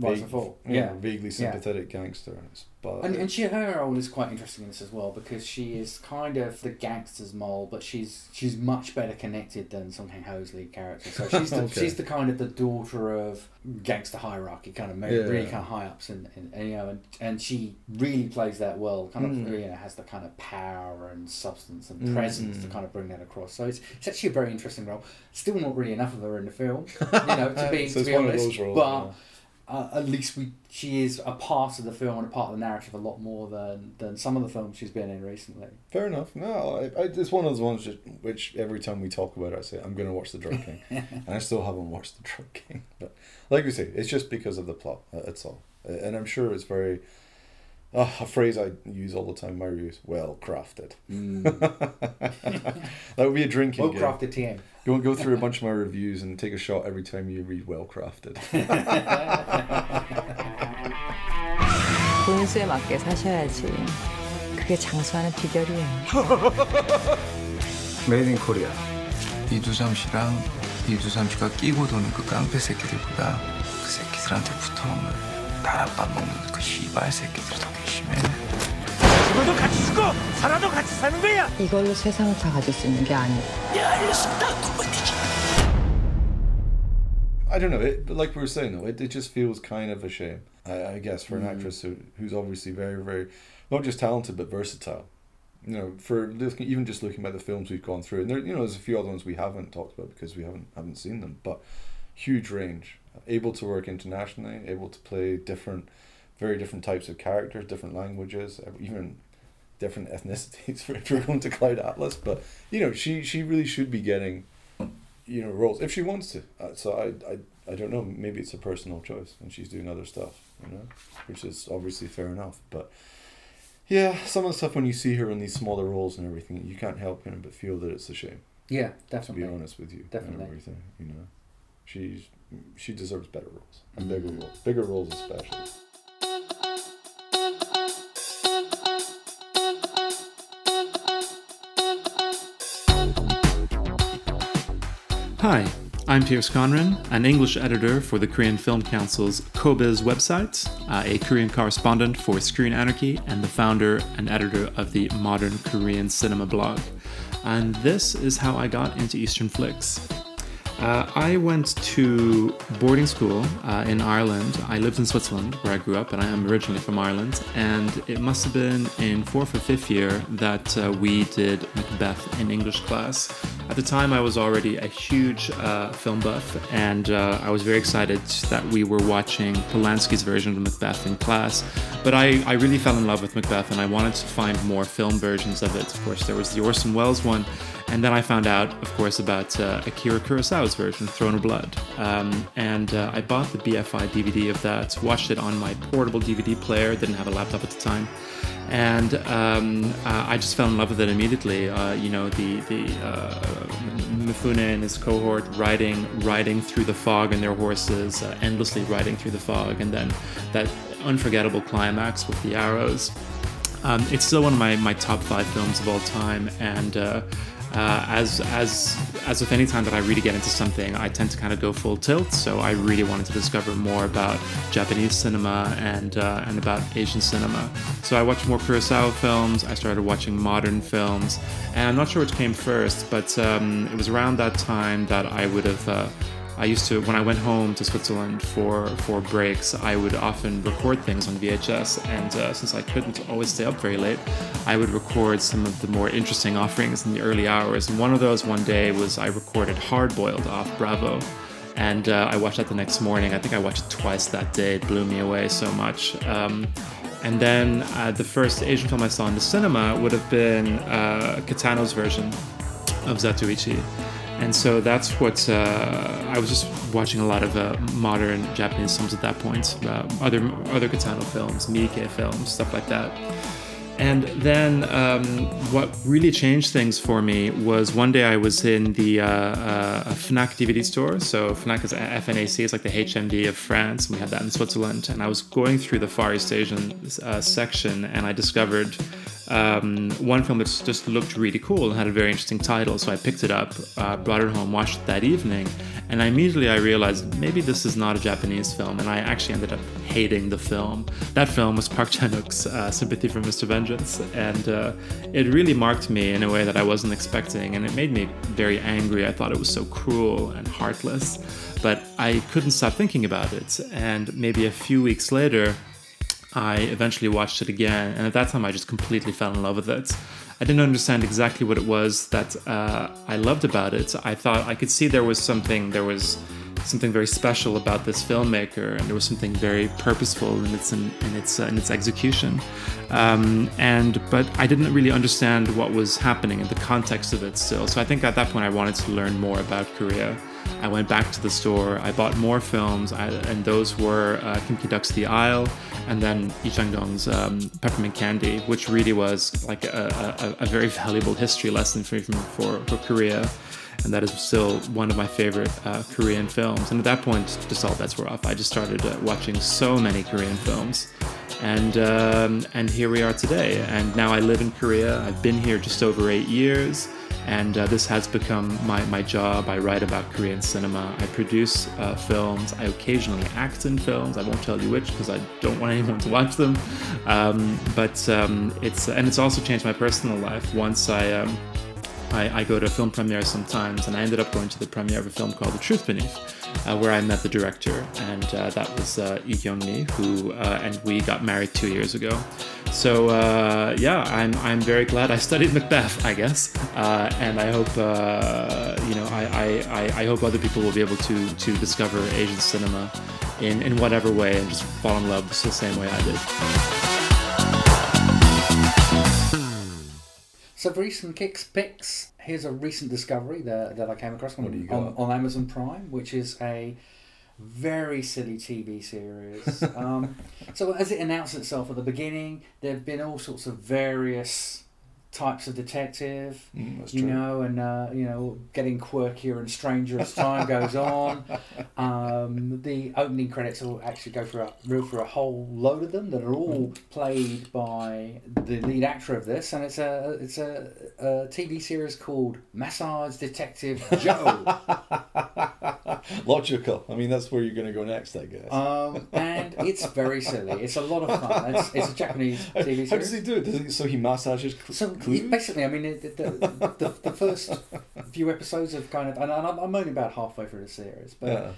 Rise vague- and fall. you Yeah. vaguely Yeah. sympathetic gangster. It's- But And, and she her role is quite interesting in this as well because she is kind of the gangster's mole, but she's she's much better connected than Song Kang Ho's lead character. So she's the, Okay. she's the kind of the daughter of gangster hierarchy, kind of Yeah. really kind of high ups, and, and, and you know, and, and she really plays that well. Kind of Mm. you know has the kind of power and substance and Mm, presence to kind of bring that across. So it's, it's actually a very interesting role. Still not really enough of her in the film, you know, to be So to be honest. but yeah. Uh, at least we she is a part of the film and a part of the narrative a lot more than, than some of the films she's been in recently. Fair enough. No, I, I, it's one of those ones which, which every time we talk about it, I say I'm going to watch The Drug King, and I still haven't watched The Drug King. But like we say, it's just because of the plot. uh, That's all. Uh, And I'm sure it's very uh, a phrase I use all the time in my reviews. Well crafted. that would be a drinking Well game. crafted TM. Go go through a bunch of my reviews and take a shot every time you read well crafted. 분수에 맞게 사셔야지. 그게 장수하는 비결이에요. 메이드 인 코리아 이두삼 씨랑 이두삼 씨가 끼고 도는 그 깡패 새끼들보다 그 새끼들한테 붙어오면 다락밥 먹는 그 씨발 새끼들이 더 괘씸해 죽어도 같이 죽고 살아도 같이 사는 거야. 이걸로 세상을 다 가질 수 있는 게 아니고. 야, 알렸습니다. 구멍이지. I don't know. It, but like we were saying though, it, it just feels kind of a shame. I, I guess for an Mm. actress who, who's obviously very very not just talented but versatile. You know, for looking, even just looking at the films we've gone through, and there you know there's a few other ones we haven't talked about because we haven't haven't seen them, but huge range, able to work internationally, able to play different, very different types of characters, different languages, even different ethnicities for if you're going to Cloud Atlas. But you know, she she really should be getting, you know, roles if she wants to. Uh, so I I I don't know. Maybe it's a personal choice, and she's doing other stuff, you know, which is obviously fair enough. But yeah, some of the stuff when you see her in these smaller roles and everything, you can't help you know, but feel that it's a shame. Yeah, definitely. To be honest with you, and Definitely. everything, you know, she's she deserves better roles and bigger roles, bigger roles especially. Hi, I'm Pierce Conran, an English editor for the Korean Film Council's KoBiz website, uh, a Korean correspondent for Screen Anarchy, and the founder and editor of the Modern Korean Cinema blog. And this is how I got into Eastern flicks. Uh, I went to boarding school uh, in Ireland. I lived in Switzerland, where I grew up, and I am originally from Ireland. And it must have been in fourth or fifth year that uh, we did Macbeth in English class. At the time, I was already a huge uh, film buff, and uh, I was very excited that we were watching Polanski's version of Macbeth in class. But I, I really fell in love with Macbeth, and I wanted to find more film versions of it. Of course, there was the Orson Welles one, and then I found out, of course, about uh, Akira Kurosawa's version, Throne of Blood. Um, and uh, I bought the BFI DVD of that, watched it on my portable DVD player, didn't have a laptop at the time. And um, uh, I just fell in love with it immediately. Uh, you know, the the uh, Mifune and his cohort riding riding through the fog on their horses, uh, endlessly riding through the fog, and then that unforgettable climax with the arrows. Um, it's still one of my, my top five films of all time, and uh, as as as with any time that I really get into something, I tend to kind of go full tilt. So I really wanted to discover more about Japanese cinema and uh, and about Asian cinema. So I watched more Kurosawa films. I started watching modern films, and I'm not sure which came first, but um, it was around that time that I would have. Uh, I used to when I went home to Switzerland for for breaks, I would often record things on VHS, and uh, since I couldn't always stay up very late, I would record some of the more interesting offerings in the early hours. And one of those one day was I recorded Hard Boiled off Bravo, and uh, I watched that the next morning. I think I watched it twice that day. It blew me away so much. Um, and then uh, the first Asian film I saw in the cinema would have been uh, Kitano's version of Zatoichi. And so that's what uh, I was just watching a lot of uh, modern Japanese films at that point, uh, other other Kitano films, Miike films, stuff like that. And then um, what really changed things for me was one day I was in the uh, uh, Fnac DVD store. So Fnac is FNAC, it's like the HMV of France. We had that in Switzerland. And I was going through the Far East Asian uh, section and I discovered um, one film that just looked really cool and had a very interesting title. So I picked it up, uh, brought it home, watched it that evening, and immediately I realized maybe this is not a Japanese film, and I actually ended up hating the film. That film was Park Chan-wook's uh, Sympathy for Mr. Vengeance, and uh, it really marked me in a way that I wasn't expecting, and it made me very angry. I thought it was so cruel and heartless, but I couldn't stop thinking about it. And maybe a few weeks later, I eventually watched it again, and at that time I just completely fell in love with it. I didn't understand exactly what it was that uh, I loved about it. I thought I could see there was something, there was something very special about this filmmaker, and there was something very purposeful in its in, in its uh, in its execution. Um, and but I didn't really understand what was happening in the context of it still. So I think at that point I wanted to learn more about Korea. I went back to the store. I bought more films, I, and those were uh, Kim Ki-duk's The Isle, and then Lee Chang-dong's um, Peppermint Candy, which really was like a, a, a very valuable history lesson for, for, for Korea. And that is still one of my favorite uh, Korean films. And at that point, just all bets were off. I just started uh, watching so many Korean films. And, um, and here we are today. And now I live in Korea. I've been here just over eight years and uh, this has become my, my job. I write about Korean cinema. I produce uh, films. I occasionally act in films. I won't tell you which because I don't want anyone to watch them. Um, but um, it's and it's also changed my personal life. Once I um, I, I go to film premieres sometimes, and I ended up going to the premiere of a film called The Truth Beneath, uh, where I met the director, and uh, that was uh, Lee Kyoung-mi, who uh, and we got married two years ago. So uh, yeah, I'm I'm very glad I studied Macbeth, I guess, uh, and I hope you know I, I, I hope other people will be able to to discover Asian cinema in in whatever way and just fall in love the same way I did. So for easternKicks picks, here's a recent discovery that, that I came across on, What do you on, on Amazon Prime, which is a very silly TV series. um, so as it announced itself at the beginning, there have been all sorts of various types of detective, Mm, you true. know, and uh, you know, getting quirkier and stranger as time goes on. Um, the opening credits will actually go through a, go through a whole load of them that are all played by the lead actor of this, and it's a it's a, a TV series called Massage Detective Joe. Logical. I mean, that's where you're going to go next, I guess. Um, and it's very silly. It's a lot of fun. It's, it's a Japanese TV series. How does he do it? Does he, so he massages So basically, I mean, the, the, the, the first few episodes have kind of, and I'm, I'm only about halfway through the series, but Yeah.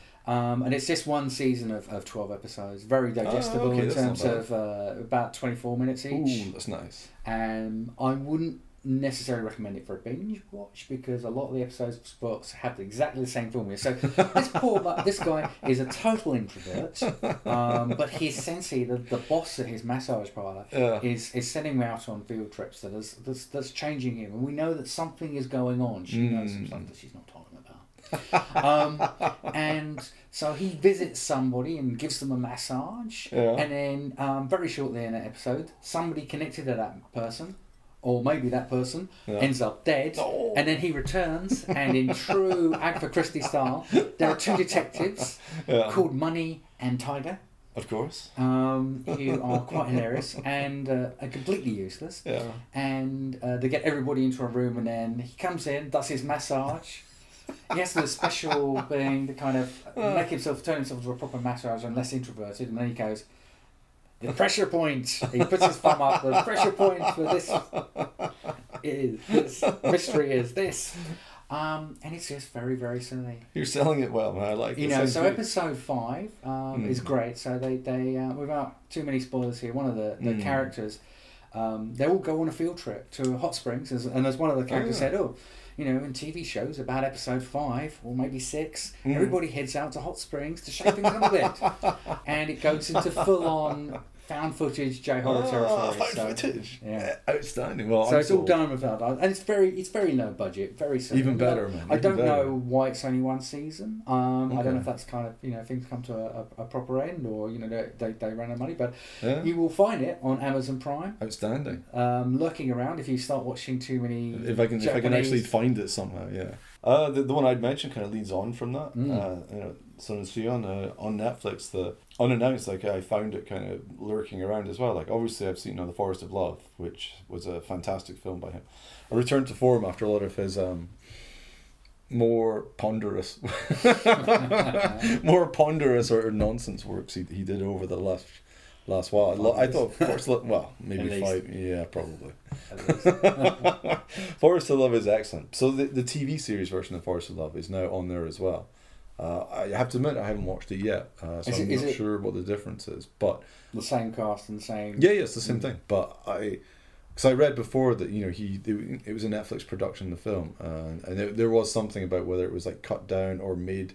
um, and it's just one season of, of twelve episodes, very digestible okay, in terms of uh, about twenty four minutes each. Ooh, that's nice. And I wouldn't necessarily recommend it for a binge watch because a lot of the episodes spots have exactly the same formula. So this poor this guy is a total introvert, um, but his sensei, the, the boss at his massage parlor, Yeah. is is sending him out on field trips that is that's, that's changing him, and we know that something is going on. She knows some Mm. stuff that she's not talking about. um, and so he visits somebody and gives them a massage, Yeah. and then um, very shortly in that episode, somebody connected to that person, or maybe that person Yeah. ends up dead, and then he returns, and in true Agatha Christie style, there are two detectives Yeah. called Money and Tiger. Of course. Um, who are quite hilarious and uh, are completely useless. Yeah. And uh, they get everybody into a room, and then he comes in, does his massage. He has to do a special thing to kind of make himself turn himself into a proper massager and less introverted, and then he goes, "The pressure point." He puts his thumb up. The pressure point for this is this mystery is this, um, and it's just very very silly. You're selling it well, man. I like You know, so episode five um, is Mm. great. So they they uh, without too many spoilers here, one of the, the Mm. characters, um, they all go on a field trip to hot springs, as, and as one of the characters yeah. said, oh. You know, in TV shows, about episode five or maybe six, Mm. everybody heads out to hot springs to shake things up a bit, and it goes into full-on found footage J horror Ah, territory. found so, footage. Yeah. Outstanding. Well, so I'm it's all done without that, and it's very it's very low budget, very simple. Even better, man, I don't better. know why it's only one season. Um, I don't know if that's kind of you know things come to a, a, a proper end or you know they, they, they run out of money, but Yeah. you will find it on Amazon Prime. Outstanding. Um, lurking around if you start watching too many. If I can, if I can actually find it somehow, yeah. Uh, the, the one I'd mentioned kind of leads on from that. Mm. Uh, you know, Sono Sion uh, on Netflix, the unannounced, like I found it kind of lurking around as well. Like obviously I've seen you know, The Forest of Love, which was a fantastic film by him. I returned to form after a lot of his um, more ponderous, more ponderous or nonsense works he, he did over the last last while. I I thought Forest of Love, well, maybe five, yeah, probably. Forest of Love is excellent. So the, the TV series version of Forest of Love is now on there as well. Uh, I have to admit I haven't watched it yet, uh, so Is I'm not sure what the difference is. But the same cast and same. yeah, yeah, it's the same Mm. thing. But I, because I read before that you know he it, it was a Netflix production the film, uh, and there, there was something about whether it was like cut down or made,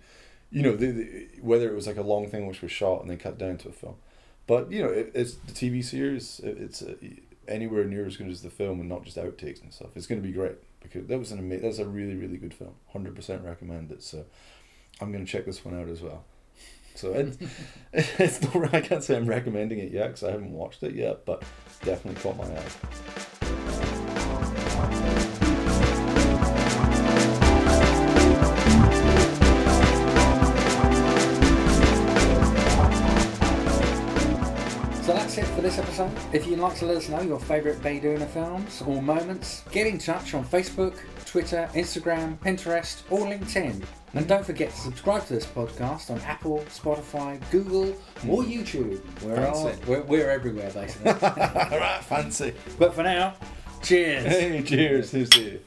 you know, the, the, whether it was like a long thing which was shot and then cut down to a film. But you know, it, it's the TV series. It, it's uh, anywhere near as good as the film, and not just outtakes and stuff. It's going to be great because that was an amazing. That's a really really good film. Hundred percent recommend it. So I'm going to check this one out as well. So it, it's not, I can't say I'm recommending it yet because I haven't watched it yet, but definitely caught my eye. This episode. If you'd like to let us know your favourite Bae Doona films or moments, get in touch on Facebook, Twitter, Instagram, Pinterest, or LinkedIn. And don't forget to subscribe to this podcast on Apple, Spotify, Google, or mm. YouTube. We're, all, we're, we're everywhere, basically. Alright, fancy. But for now, cheers. Hey, cheers. Who's here?